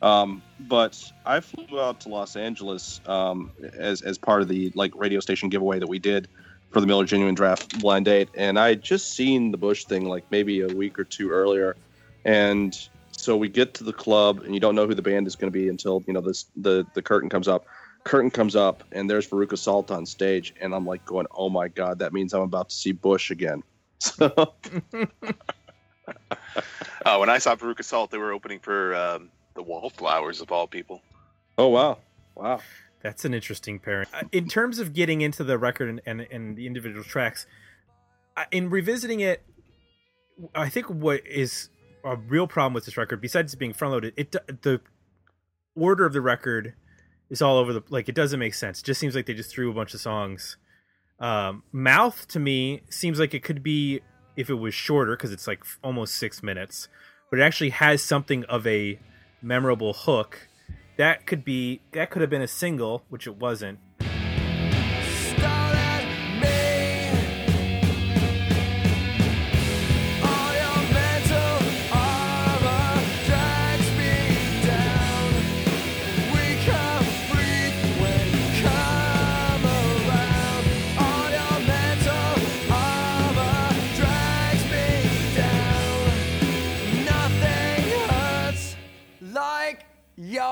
[SPEAKER 6] Um, but I flew out to Los Angeles um, as as part of the like radio station giveaway that we did for the Miller Genuine Draft blind date, and I had just seen the Bush thing like maybe a week or two earlier, and so we get to the club and you don't know who the band is going to be until you know this the the curtain comes up curtain comes up and there's Veruca Salt on stage and I'm like going oh my god that means I'm about to see Bush again [laughs] so
[SPEAKER 5] Uh, [laughs] when I saw Veruca Salt, they were opening for um, the Wallflowers of all people.
[SPEAKER 6] oh wow wow
[SPEAKER 3] That's an interesting pairing. Uh, In terms of getting into the record and, and, and the individual tracks, in revisiting it, I think what is a real problem with this record, besides it being front loaded, it the order of the record is all over the like. It doesn't make sense. It just seems like they just threw a bunch of songs. Um, Mouth to me seems like it could be if it was shorter because it's like almost six minutes, but it actually has something of a memorable hook that could be that could have been a single which it wasn't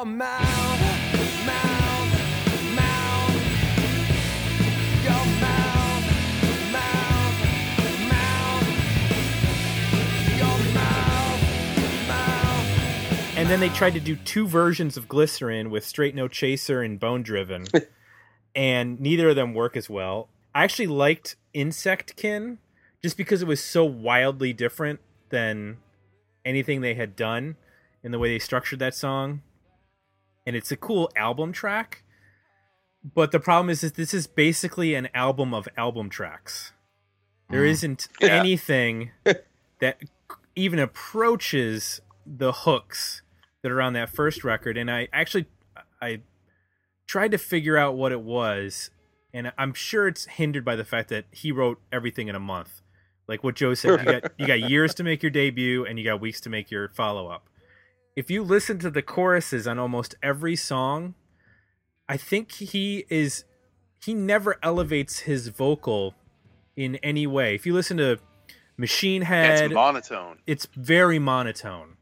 [SPEAKER 2] your mouth, mouth, mouth, your mouth, mouth, mouth, your mouth, mouth.
[SPEAKER 3] and then they tried to do two versions of glycerine with straight no chaser and Bonedriven [laughs] and neither of them work as well i actually liked Insectkin just because it was so wildly different than anything they had done in the way they structured that song and it's a cool album track but the problem is that this is basically an album of album tracks. There hmm. isn't
[SPEAKER 5] Yeah.
[SPEAKER 3] anything [laughs] that even approaches the hooks that are on that first record and i actually i tried to figure out what it was and i'm sure it's hindered by the fact that he wrote everything in a month. Like what joe said you got you got [laughs] years to make your debut and you got weeks to make your follow-up if you listen to the choruses on almost every song i think he is he never elevates his vocal in any way. If you listen to machine head
[SPEAKER 5] it's monotone.
[SPEAKER 3] it's very monotone.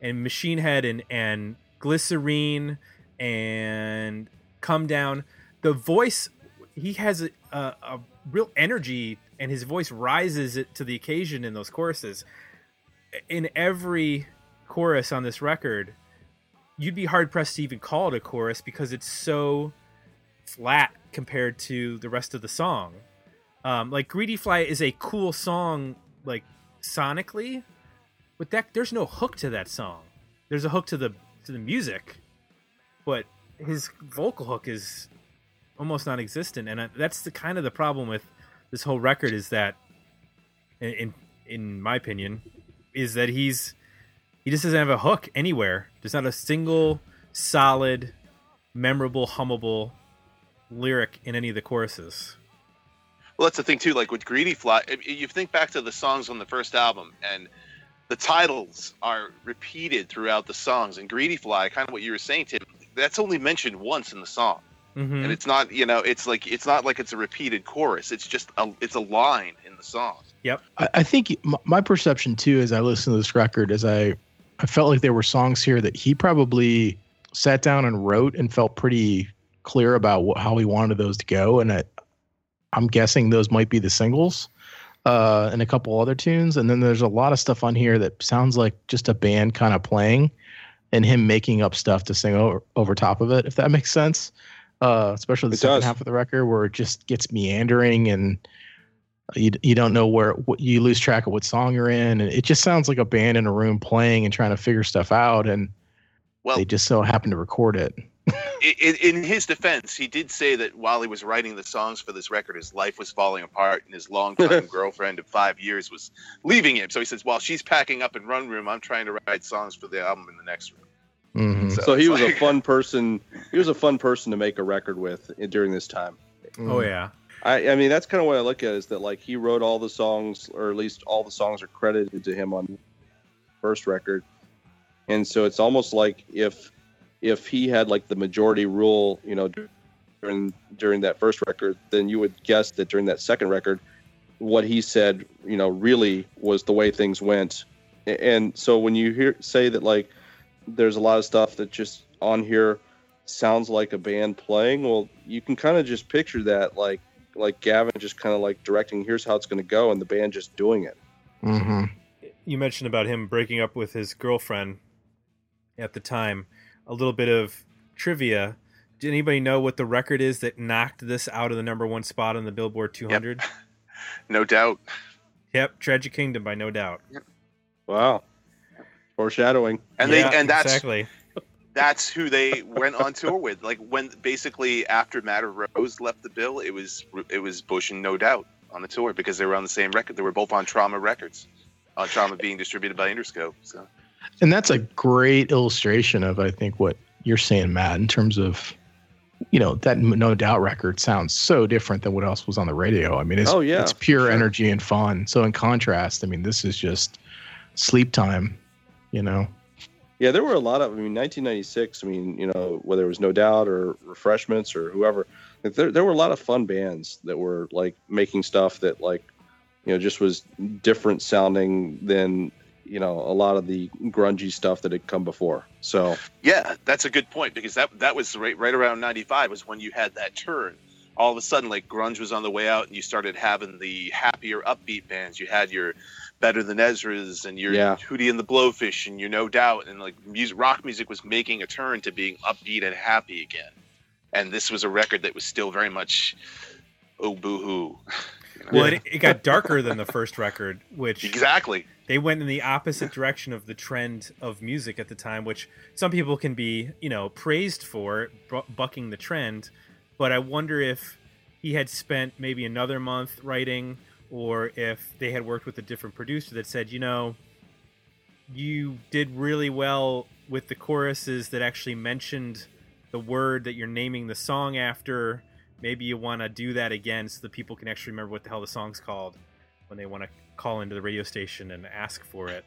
[SPEAKER 3] And machine head and and glycerine and come down the voice he has a, a, a real energy and his voice rises it to the occasion in those choruses. In every chorus on this record you'd be hard pressed to even call it a chorus because it's so flat compared to the rest of the song. Um, like greedy fly is a cool song like sonically but that there's no hook to that song. There's a hook to the to the music but his vocal hook is almost non-existent and I, that's the kind of the problem with this whole record is that in, in my opinion is that he's he just doesn't have a hook anywhere there's not a single solid memorable hummable lyric in any of the choruses
[SPEAKER 5] Well, that's the thing too. Like with Greedy Fly, if you think back to the songs on the first album, and the titles are repeated throughout the songs. And Greedy Fly, kind of what you were saying, Tim, that's only mentioned once in the song.
[SPEAKER 3] Mhm.
[SPEAKER 5] and it's not you know it's like it's not like it's a repeated chorus. It's just a it's a line in the song.
[SPEAKER 4] I, I think m- my perception too, as I listen to this record, as I, I felt like there were songs here that he probably sat down and wrote and felt pretty clear about what, how he wanted those to go, and I, I'm guessing those might be the singles, uh, and a couple other tunes, and then there's a lot of stuff on here that sounds like just a band kind of playing, and him making up stuff to sing over over top of it, if that makes sense. Uh, especially the
[SPEAKER 6] It
[SPEAKER 4] second
[SPEAKER 6] does.
[SPEAKER 4] half of the record where it just gets meandering and you you don't know where what, you lose track of what song you're in and it just sounds like a band in a room playing and trying to figure stuff out and
[SPEAKER 5] Well,
[SPEAKER 4] they just so happen to record it [laughs]
[SPEAKER 5] in, in his defense, he did say that while he was writing the songs for this record, his life was falling apart, and his longtime [laughs] girlfriend of five years was leaving him. So he says, while she's packing up in one room, I'm trying to write songs for the album in the next room.
[SPEAKER 4] Mhm.
[SPEAKER 6] So he was
[SPEAKER 5] like-
[SPEAKER 6] a fun person. He was a fun person to make a record with during this time.
[SPEAKER 3] Oh yeah.
[SPEAKER 6] I, I mean, that's kind of what I look at is that like he wrote all the songs, or at least all the songs are credited to him on first record, and so it's almost like if if he had like the majority rule, you know, during during that first record, then you would guess that during that second record, what he said, you know, really was the way things went, and so when you hear say that like there's a lot of stuff that just on here sounds like a band playing well you can kind of just picture that like like gavin just kind of like directing here's how it's going to go and the band just doing it
[SPEAKER 4] Mhm.
[SPEAKER 3] you mentioned about him breaking up with his girlfriend at the time. A little bit of trivia. Did anybody know what the record is that knocked this out of the number one spot on the Billboard 200? [laughs]
[SPEAKER 5] No doubt.
[SPEAKER 3] Yep, Tragic Kingdom by no doubt.
[SPEAKER 6] wow foreshadowing
[SPEAKER 5] And
[SPEAKER 3] Yeah,
[SPEAKER 5] they and that's
[SPEAKER 3] exactly.
[SPEAKER 5] That's who they went on tour with. Like when basically after Matter Rose left the bill, it was it was Bush and No Doubt on the tour because they were on the same record. They were both on Trauma Records. Uh, Trauma being distributed by Interscope. So
[SPEAKER 4] and that's a great illustration of i think what you're saying matt in terms of you know that no doubt record sounds so different than what else was on the radio i mean it's,
[SPEAKER 6] Oh, yeah,
[SPEAKER 4] it's pure
[SPEAKER 6] sure.
[SPEAKER 4] energy and fun so in contrast i mean this is just sleep time you know
[SPEAKER 6] yeah there were a lot of i mean 1996 i mean you know whether it was no doubt or refreshments or whoever there, there were a lot of fun bands that were like making stuff that like you know just was different sounding than you know a lot of the grungy stuff that had come before so
[SPEAKER 5] yeah, that's a good point because that that was right right around '95 was when you had that turn. All of a sudden, like grunge was on the way out, and you started having the happier, upbeat bands. You had your Better Than Ezra's and your
[SPEAKER 6] Yeah.
[SPEAKER 5] Hootie and the Blowfish and your No Doubt, and like music, rock music was making a turn to being upbeat and happy again. And this was a record that was still very much, oh boo hoo. [laughs]
[SPEAKER 3] Well, it, it got darker than the first record, which
[SPEAKER 5] Exactly.
[SPEAKER 3] they went in the opposite direction of the trend of music at the time, which some people can be, you know, praised for bu- bucking the trend. But I wonder if he had spent maybe another month writing, or if they had worked with a different producer that said, you know, you did really well with the choruses that actually mentioned the word that you're naming the song after. Maybe you want to do that again so that people can actually remember what the hell the song's called when they want to call into the radio station and ask for it.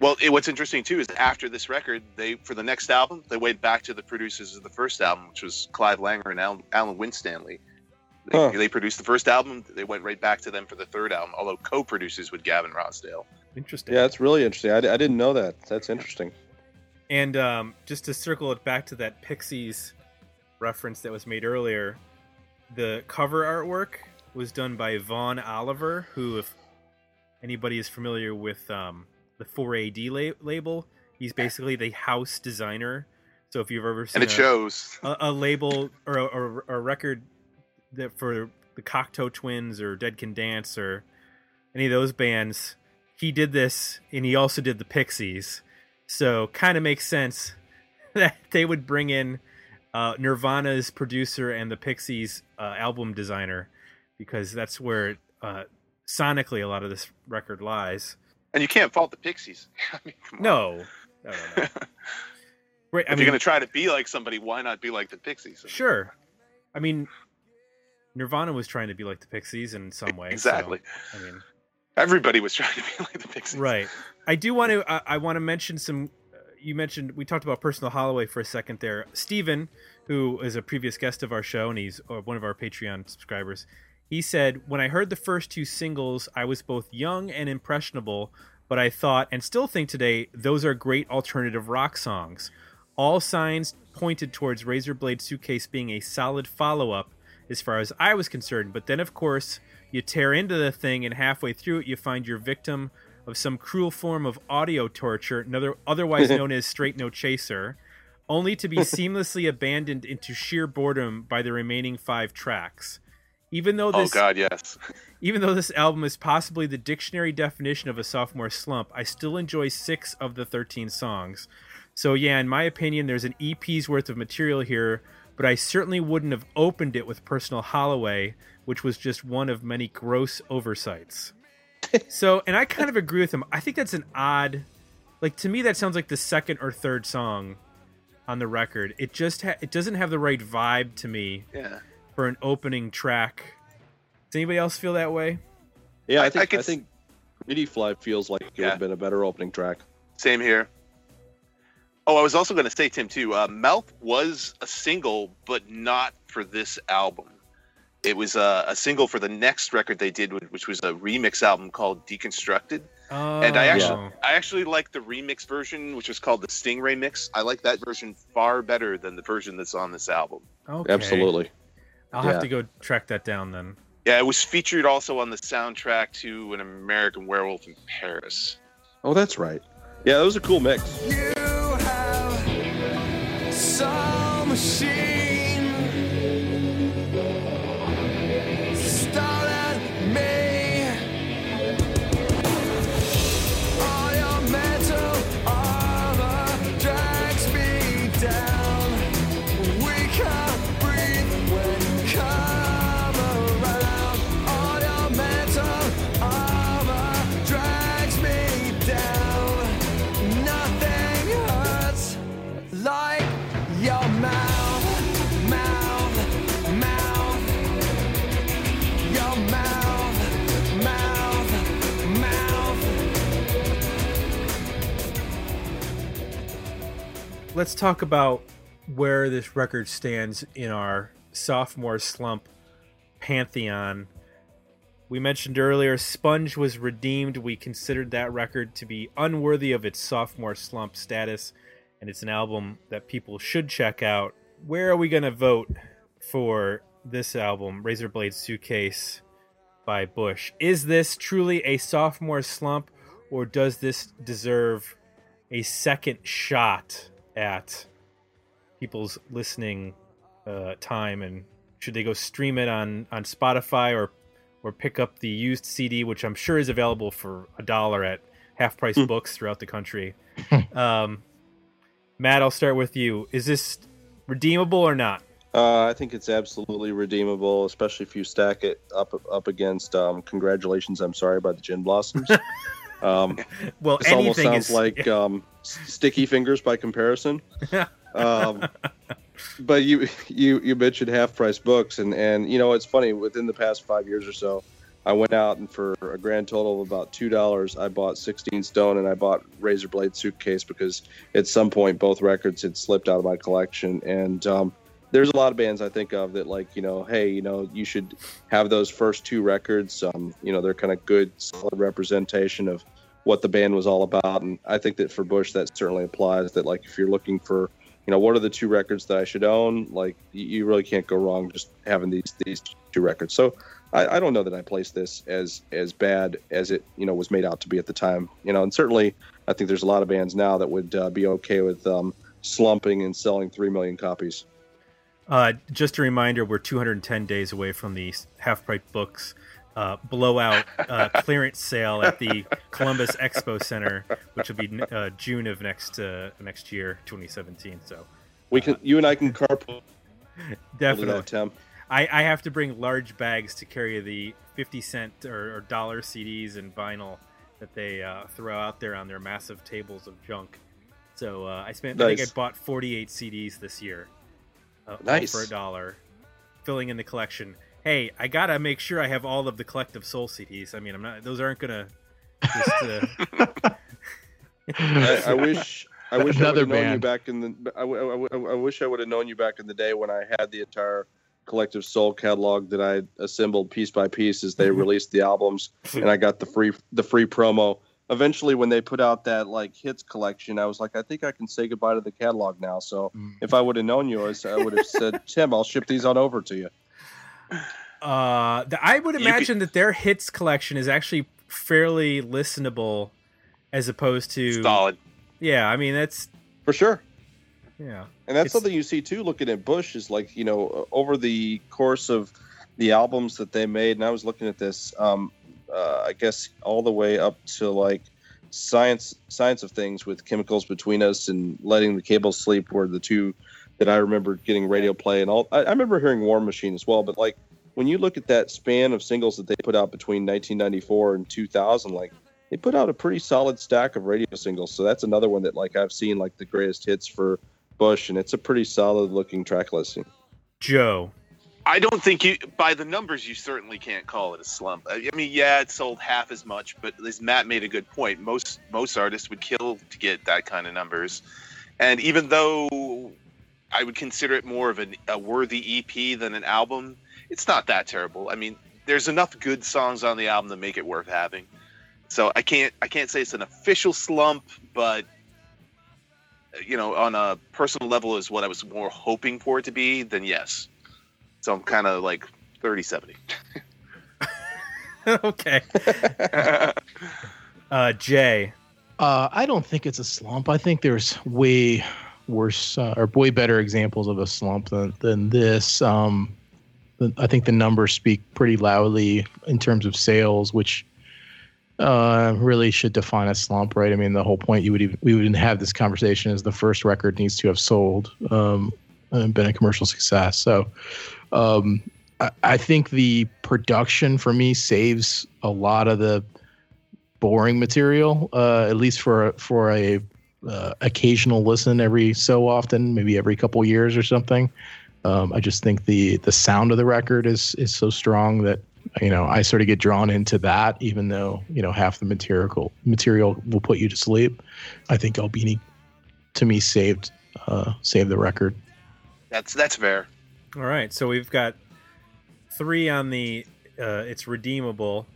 [SPEAKER 5] Well, it, what's interesting too is after this record, they for the next album they went back to the producers of the first album, which was Clive Langer and Alan, Alan Winstanley. They,
[SPEAKER 6] Huh.
[SPEAKER 5] they produced the first album. They went right back to them for the third album, although co-producers with Gavin Rossdale.
[SPEAKER 3] Interesting.
[SPEAKER 6] yeah it's really interesting i, I didn't know that that's interesting
[SPEAKER 3] And um, just to circle it back to that Pixies reference that was made earlier, the cover artwork was done by Vaughan Oliver, who, if anybody is familiar with um, the 4AD la- label, he's basically the house designer. So if you've ever seen
[SPEAKER 5] And it
[SPEAKER 3] a,
[SPEAKER 5] shows.
[SPEAKER 3] a, a label or a, or a record that for the Cocteau Twins or Dead Can Dance or any of those bands, he did this, and he also did the Pixies. So kind of makes sense [laughs] that they would bring in uh, Nirvana's producer and the Pixies uh, album designer because that's where uh, sonically a lot of this record lies.
[SPEAKER 5] And you can't fault the Pixies. [laughs] I mean.
[SPEAKER 3] No, no, no, no. [laughs] Right, I
[SPEAKER 5] if
[SPEAKER 3] mean,
[SPEAKER 5] you're going to try to be like somebody, why not be like the Pixies?
[SPEAKER 3] Sure. I mean, Nirvana was trying to be like the Pixies in some way. so,
[SPEAKER 5] Exactly.
[SPEAKER 3] I mean,
[SPEAKER 5] Everybody was trying to be like the Pixies.
[SPEAKER 3] right. I do want to. I, I want to mention some. uh, You mentioned we talked about Personal Holloway for a second there. Steven, who is a previous guest of our show and he's uh, one of our Patreon subscribers. He said, When I heard the first two singles, I was both young and impressionable, but I thought, and still think today, those are great alternative rock songs. All signs pointed towards Razorblade Suitcase being a solid follow up as far as I was concerned. But then, of course, you tear into the thing, and halfway through it, you find you're victim of some cruel form of audio torture, another, otherwise [laughs] known as Straight No Chaser, only to be [laughs] seamlessly abandoned into sheer boredom by the remaining five tracks. Even though
[SPEAKER 5] oh,
[SPEAKER 3] this, Oh
[SPEAKER 5] God, yes. [laughs]
[SPEAKER 3] even though this album is possibly the dictionary definition of a sophomore slump, I still enjoy six of the 13 songs. So, yeah, in my opinion, there's an EP's worth of material here, but I certainly wouldn't have opened it with Personal Holloway, which was just one of many gross oversights. [laughs] so, and I kind of agree with him. I think that's an odd, like, to me, that sounds like the second or third song on the record. It just, ha- it doesn't have the right vibe to me
[SPEAKER 5] Yeah.
[SPEAKER 3] for an opening track. Does anybody else feel that way?
[SPEAKER 6] Yeah,
[SPEAKER 5] I-
[SPEAKER 6] I,
[SPEAKER 5] I
[SPEAKER 6] think
[SPEAKER 5] could
[SPEAKER 6] I,
[SPEAKER 5] s-
[SPEAKER 6] think Pretty Fly feels like it would have been a better opening track.
[SPEAKER 5] Same here. Oh, I was also going to say, Tim, too. Uh, Mouth was a single, but not for this album. It was uh, a single for the next record they did, which was a remix album called Deconstructed. And I actually, I actually like the remix version, which was called the Stingray mix. I like that version far better than the version that's on this album.
[SPEAKER 3] okay.
[SPEAKER 6] Absolutely.
[SPEAKER 3] I'll have to go track that down then.
[SPEAKER 5] Yeah, it was featured also on the soundtrack to An American Werewolf in Paris.
[SPEAKER 6] Oh, that's right. Yeah, that was a cool mix.
[SPEAKER 2] You
[SPEAKER 3] Let's talk about where this record stands in our sophomore slump pantheon. We mentioned earlier Sponge was redeemed. We considered that record to be unworthy of its sophomore slump status, and it's an album that people should check out. Where are we going to vote for this album, Razorblade Suitcase by Bush? Is this truly a sophomore slump, or does this deserve a second shot at people's listening uh, time and should they go stream it on on Spotify or or pick up the used CD which I'm sure is available for a dollar at half price books throughout the country. um, Matt, I'll start with you. Is this redeemable or not?
[SPEAKER 6] Uh, I think it's absolutely redeemable, especially if you stack it up up against um, "Congratulations, I'm Sorry" by the Gin Blossoms. [laughs] um,
[SPEAKER 3] Well,
[SPEAKER 6] this almost
[SPEAKER 3] anything
[SPEAKER 6] sounds
[SPEAKER 3] is
[SPEAKER 6] like [laughs] um, S- "Sticky Fingers" by comparison. [laughs] um, but you you you mentioned half price books, and and you know it's funny. Within the past five years or so, I went out and for a grand total of about two dollars, I bought Sixteen Stone and I bought Razorblade Suitcase because at some point both records had slipped out of my collection, and um, there's a lot of bands I think of that like you know, hey, you know, you should have those first two records. Um, you know, they're kind of good, solid representation of what the band was all about, and I think that for Bush that certainly applies. That like if you're looking for you know what are the two records that I should own, like you- really can't go wrong just having these these two records. So I, I don't know that I place this as as bad as it you know was made out to be at the time. You know, and certainly I think there's a lot of bands now that would uh, be okay with um, slumping and selling three million copies.
[SPEAKER 3] Uh, just a reminder, we're 210 days away from the half price books uh, blowout uh, clearance sale at the Columbus Expo Center, which will be uh, June of next uh, next year, 2017. So
[SPEAKER 6] We can you and I can carpool
[SPEAKER 3] definitely,
[SPEAKER 6] Tim.
[SPEAKER 3] I, I have to bring large bags to carry the 50 cent or, or dollar CDs and vinyl that they uh, throw out there on their massive tables of junk. So uh, I spent. I think I bought 48 CDs this year.
[SPEAKER 6] Nice.
[SPEAKER 3] for a dollar, filling in the collection. Hey, I gotta make sure I have all of the collective soul CDs. I mean, I'm not; those aren't gonna. Just, uh, [laughs]
[SPEAKER 6] I, I wish I wish I would
[SPEAKER 4] Another
[SPEAKER 6] have known you
[SPEAKER 4] band.
[SPEAKER 6] back in the. I wish I would have known you back in the day when I had the entire Collective Soul catalog that I assembled piece by piece as they [laughs] released the albums, and I got the free the free promo. Eventually, when they put out that like hits collection, I was like, I think I can say goodbye to the catalog now. So
[SPEAKER 4] Mm.
[SPEAKER 6] if I would have known you, I would have said, Tim, I'll ship these on over to you.
[SPEAKER 3] Uh, the, I would
[SPEAKER 5] You
[SPEAKER 3] imagine that their hits collection is actually fairly listenable, as opposed to
[SPEAKER 5] Solid.
[SPEAKER 3] yeah. I mean, that's
[SPEAKER 6] For sure.
[SPEAKER 3] yeah.
[SPEAKER 6] And that's
[SPEAKER 3] It's-
[SPEAKER 6] something you see too, looking at Bush, is like, you know, over the course of the albums that they made, and I was looking at this, um, uh, I guess all the way up to like science, science of things with chemicals between us and letting the cable sleep were the two that I remember getting radio play and all. I, I remember hearing War Machine as well, but like when you look at that span of singles that they put out between 1994 and 2000, like they put out a pretty solid stack of radio singles. So that's another one that like I've seen like the greatest hits for Bush, and it's a pretty solid looking track listing.
[SPEAKER 3] Joe.
[SPEAKER 5] I don't think you, by the numbers, you certainly can't call it a slump. I I mean, yeah, it sold half as much, but as Matt made a good point, most most artists would kill to get that kind of numbers. And even though I would consider it more of an, a worthy EP than an album, it's not that terrible. I mean, there's enough good songs on the album to make it worth having. So I can't I can't say it's an official slump, but you know, on a personal level, is what I was more hoping for it to be. Then yes. So I'm kind of like 30 70. [laughs]
[SPEAKER 3] okay. [laughs] Uh, Jay.
[SPEAKER 4] Uh, I don't think it's a slump. I think there's way worse uh, or way better examples of a slump than than this. Um, I think the numbers speak pretty loudly in terms of sales, which uh, really should define a slump, right? I mean, the whole point you would even, we would have this conversation is the first record needs to have sold um, and been a commercial success. So um, I, I think the production for me saves a lot of the boring material, uh, at least for for a uh, occasional listen every so often, maybe every couple years or something. Um, I just think the the sound of the record is is so strong that you know I sort of get drawn into that, even though you know half the material material will put you to sleep. I think Albini, to me, saved uh, saved the record.
[SPEAKER 5] That's that's fair.
[SPEAKER 3] All right, so we've got three on the uh, it's redeemable.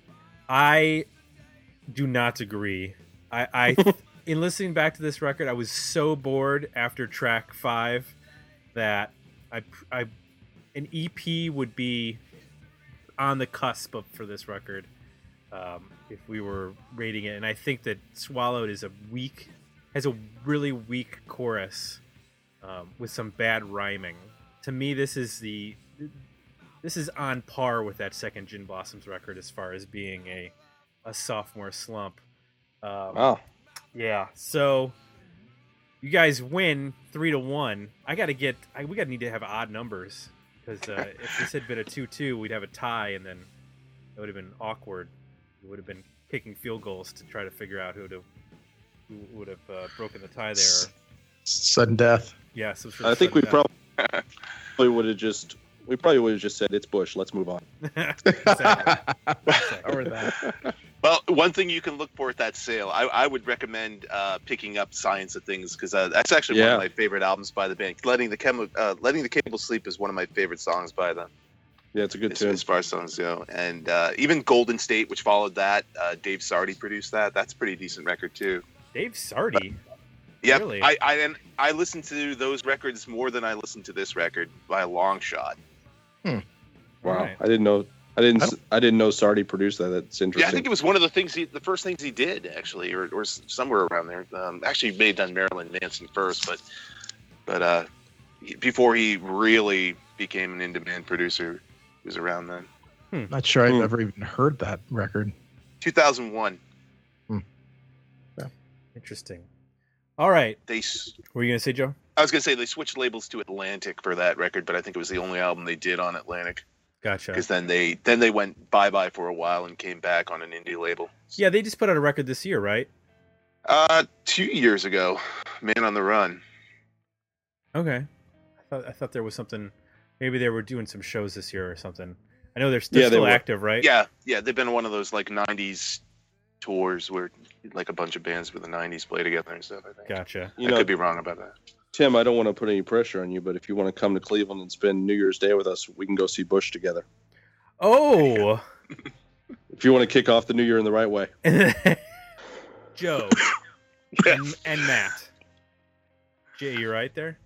[SPEAKER 3] I do not agree. I, I [laughs] in listening back to this record, I was so bored after track five that I, I an EP would be on the cusp of, for this record um, if we were rating it. And I think that Swallowed is a weak, has a really weak chorus um, with some bad rhyming. To me, this is the this is on par with that second Gin Blossoms record as far as being a a sophomore slump. Um,
[SPEAKER 6] Wow.
[SPEAKER 3] Yeah. So you guys win three to one. I got to get. I, we got to need to have odd numbers because uh, [laughs] if this had been a two-two, we'd have a tie, and then it would have been awkward. We would have been kicking field goals to try to figure out who to who would have uh, broken the tie there.
[SPEAKER 4] Sudden death.
[SPEAKER 3] Yeah. it was for
[SPEAKER 6] I think we
[SPEAKER 3] sudden
[SPEAKER 6] probably would have just we probably would have just said it's Bush. Let's move on. [laughs]
[SPEAKER 3] death. [laughs] Exactly.
[SPEAKER 4] or that.
[SPEAKER 5] Well, one thing you can look for at that sale, I, I would recommend uh, picking up "Science of Things" because uh, that's actually one of my favorite albums by the band. "Letting the Chem- uh, Letting the Cable Sleep" is one of my favorite songs by them,
[SPEAKER 6] Yeah, it's a good
[SPEAKER 5] as,
[SPEAKER 6] tune.
[SPEAKER 5] as far as songs go. And uh, even "Golden State," which followed that, uh, Dave Sardy produced that. That's a pretty decent record too.
[SPEAKER 3] Dave Sardy.
[SPEAKER 5] Yep,
[SPEAKER 3] Really?
[SPEAKER 5] I, I and I listen to those records more than I listen to this record by a long shot.
[SPEAKER 6] Wow,
[SPEAKER 3] Alright.
[SPEAKER 6] I didn't know. I didn't. s- I didn't know Sardy produced that. That's interesting.
[SPEAKER 5] Yeah, I think it was one of the things he, the first things he did actually, or, or somewhere around there. Um, actually, he may have done Marilyn Manson first, but but uh, he- before he really became an in-demand producer, he was around then.
[SPEAKER 4] Not sure I've
[SPEAKER 6] Hmm.
[SPEAKER 4] ever even heard that record.
[SPEAKER 5] 2001. Hmm. Yeah.
[SPEAKER 3] Interesting. All right.
[SPEAKER 5] They,
[SPEAKER 3] What were you gonna say, Joe?
[SPEAKER 5] I was gonna say they switched labels to Atlantic for that record, but I think it was the only album they did on Atlantic
[SPEAKER 3] Gotcha.
[SPEAKER 5] because then they then they went bye bye for a while and came back on an indie label.
[SPEAKER 3] Yeah, they just put out a record this year, right?
[SPEAKER 5] Uh, two years ago, Man on the Run.
[SPEAKER 3] Okay. I thought I thought there was something. Maybe they were doing some shows this year or something. I know they're, they're
[SPEAKER 6] Yeah, they
[SPEAKER 3] still
[SPEAKER 6] were.
[SPEAKER 3] active, right?
[SPEAKER 5] Yeah, yeah, they've been one of those like '90s tours where like a bunch of bands with the '90s play together and stuff. I think.
[SPEAKER 3] Gotcha.
[SPEAKER 6] You
[SPEAKER 5] I
[SPEAKER 6] know,
[SPEAKER 5] could be wrong about that.
[SPEAKER 6] Tim, I don't want to put any pressure on you, but if you want to come to Cleveland and spend New Year's Day with us, we can go see Bush together.
[SPEAKER 3] Oh, [laughs]
[SPEAKER 6] If you want to kick off the new year in the right way. [laughs]
[SPEAKER 3] Joe [laughs] and, and Matt. Jay, you right there?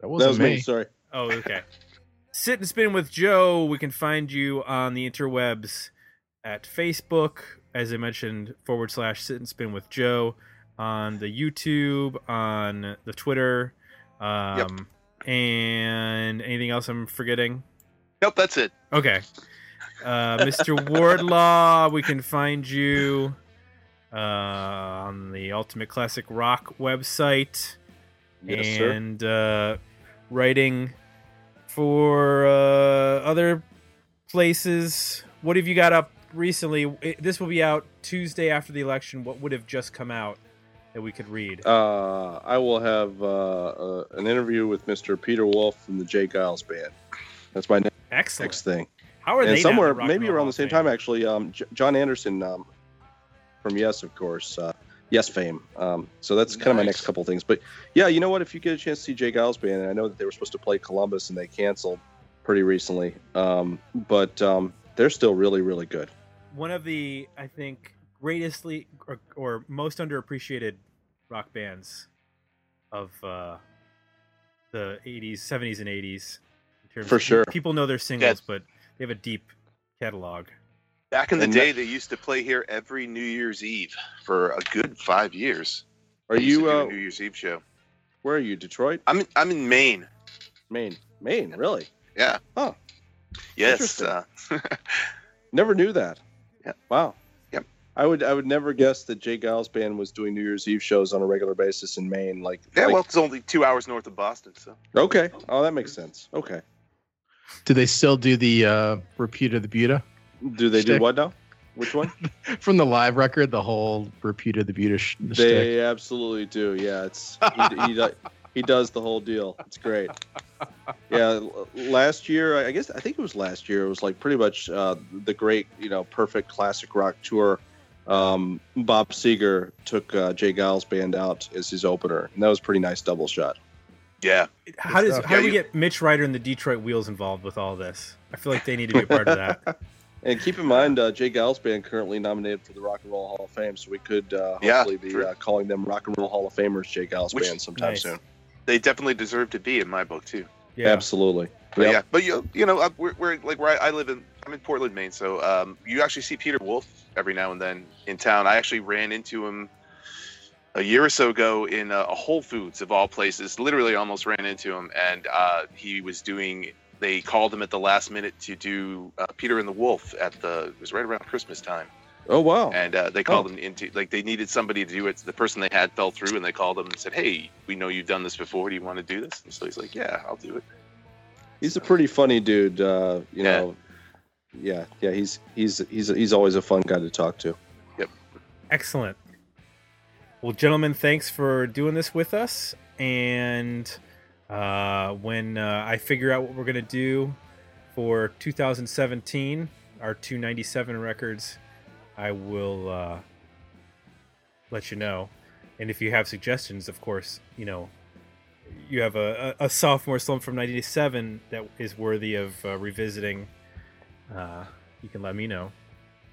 [SPEAKER 4] That
[SPEAKER 6] That
[SPEAKER 4] wasn't
[SPEAKER 6] was
[SPEAKER 4] me.
[SPEAKER 6] me. Sorry.
[SPEAKER 3] Oh, okay. Sit and Spin with Joe. We can find you on the interwebs at Facebook, as I mentioned, forward slash Sit and Spin with Joe, on the YouTube, on the Twitter, um, and anything else I'm forgetting.
[SPEAKER 5] Nope, that's it.
[SPEAKER 3] Okay. Uh, Mr. Wardlaw, we can find you uh, on the Ultimate Classic Rock website
[SPEAKER 6] Yes,
[SPEAKER 3] and uh, writing for uh, other places. What have you got up recently? It- this will be out Tuesday after the election. What would have just come out that we could read?
[SPEAKER 6] Uh, I will have uh, uh, an interview with Mr. Peter Wolf from the J. Geils Band. That's my ne-
[SPEAKER 3] Excellent.
[SPEAKER 6] next thing.
[SPEAKER 3] How are they
[SPEAKER 6] and
[SPEAKER 3] not
[SPEAKER 6] somewhere, maybe around the same
[SPEAKER 3] Fame?
[SPEAKER 6] time, actually, um, J- Jon Anderson um, from Yes, of course. Uh, yes fame. Um, so that's kind of my next couple things. But yeah, you know what? If you get a chance to see J. Geils Band, and I know that they were supposed to play Columbus and they canceled pretty recently, um, but um, they're still really, really good.
[SPEAKER 3] one of the I think greatestly or, or most underappreciated rock bands of uh, the 80s, 70s, and 80s. In terms
[SPEAKER 6] For
[SPEAKER 3] of-
[SPEAKER 6] sure.
[SPEAKER 3] people know their singles, but they have a deep catalog.
[SPEAKER 5] Back in the
[SPEAKER 6] And
[SPEAKER 5] day, they used to play here every New Year's Eve for a good five years.
[SPEAKER 6] Are
[SPEAKER 5] They used to
[SPEAKER 6] you? Uh,
[SPEAKER 5] a New Year's Eve show?
[SPEAKER 6] where are you? Detroit,
[SPEAKER 5] I'm in, I'm in Maine.
[SPEAKER 6] Maine, Maine. Really?
[SPEAKER 5] Yeah.
[SPEAKER 6] Huh.
[SPEAKER 5] Yes. Uh, [laughs]
[SPEAKER 6] Never knew that.
[SPEAKER 5] Yeah.
[SPEAKER 6] Wow.
[SPEAKER 5] Yep.
[SPEAKER 6] I would I would never guess that J. Geils band was doing New Year's Eve shows on a regular basis in Maine. Like
[SPEAKER 5] yeah.
[SPEAKER 6] like-
[SPEAKER 5] Well, it's only two hours north of Boston, so
[SPEAKER 6] okay. Oh, that makes sense. Okay.
[SPEAKER 4] Do they still do the uh, repeat of the Buta
[SPEAKER 6] Do they do what now? Which one? [laughs]
[SPEAKER 4] from the live record? The whole repeat of the Buta sh- the shtick?
[SPEAKER 6] they absolutely do. Yeah, it's he, [laughs] he, he does the whole deal. It's great. Yeah, last year I guess I think it was last year. It was like pretty much uh, the great you know perfect classic rock tour. Um, Bob Seger took uh, J. Geils band out as his opener, and that was a pretty nice double shot.
[SPEAKER 5] yeah.
[SPEAKER 3] How does
[SPEAKER 4] stuff.
[SPEAKER 3] how do
[SPEAKER 5] Yeah,
[SPEAKER 3] we
[SPEAKER 5] you-
[SPEAKER 3] get Mitch Ryder and the Detroit Wheels involved with all this? I feel like they need to be a part of that. [laughs]
[SPEAKER 6] And keep in mind, uh, J. Geils band currently nominated for the Rock and Roll Hall of Fame, so we could uh,
[SPEAKER 5] Yeah,
[SPEAKER 6] hopefully be uh, calling them Rock and Roll Hall of Famers, J. Geils
[SPEAKER 5] Which-
[SPEAKER 6] band, sometime
[SPEAKER 3] Nice.
[SPEAKER 6] soon.
[SPEAKER 5] They definitely deserve to be in my book too.
[SPEAKER 3] Yeah.
[SPEAKER 6] Absolutely.
[SPEAKER 5] But
[SPEAKER 6] Yep.
[SPEAKER 5] yeah, but you you know uh, we're, we're like where I, I live in I'm in Portland, Maine, so um, you actually see Peter Wolf every now and then in town. I actually ran into him a year or so ago in uh, a Whole Foods of all places. Literally, almost ran into him, and uh, he was doing. They called him at the last minute to do uh, Peter and the Wolf at the. It was right around Christmas time,
[SPEAKER 6] Oh wow.
[SPEAKER 5] and uh, they called
[SPEAKER 6] Oh.
[SPEAKER 5] him into like they needed somebody to do it. The person they had fell through, and they called him and said, "Hey, we know you've done this before. Do you want to do this?" And so he's like, "Yeah, I'll do it."
[SPEAKER 6] He's a pretty funny dude. Uh, you
[SPEAKER 5] Yeah.
[SPEAKER 6] know. Yeah, yeah. He's he's he's he's always a fun guy to talk to. Yep.
[SPEAKER 3] Excellent. Well, gentlemen, thanks for doing this with us. And uh, when uh, I figure out what we're going to do for 2017, our 297 records, I will uh, let you know. And if you have suggestions, of course, you know, you have a, a, sophomore slump from 97 that is worthy of uh, revisiting, uh, you can let me know.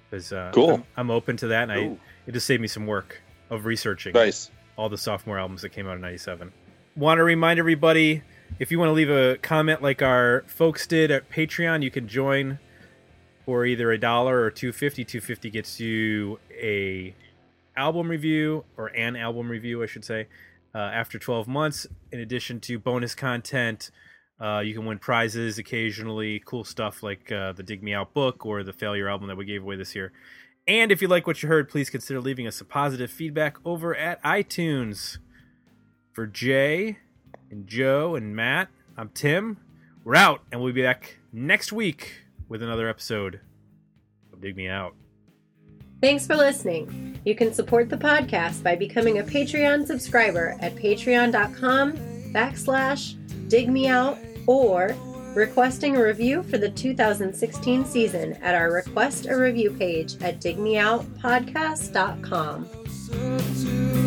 [SPEAKER 3] Because uh,
[SPEAKER 6] Cool.
[SPEAKER 3] I'm, I'm open to that. And I, it just saved me some work of researching
[SPEAKER 6] Nice.
[SPEAKER 3] all the sophomore albums that came out in 97. Want to remind everybody if you want to leave a comment like our folks did at Patreon, you can join for either a dollar or 250. 250 gets you a album review or an album review, I should say, uh, after 12 months. In addition to bonus content, uh, you can win prizes occasionally, cool stuff like uh, the Dig Me Out book or the Failure album that we gave away this year. And if you like what you heard, please consider leaving us some positive feedback over at iTunes. For Jay and Joe and Matt, I'm Tim. We're out, and we'll be back next week with another episode of Dig Me Out.
[SPEAKER 1] Thanks for listening. You can support the podcast by becoming a Patreon subscriber at patreon.com backslash dig me out or requesting a review for the 2016 season at our Request a Review page at digmeoutpodcast.com.
[SPEAKER 2] to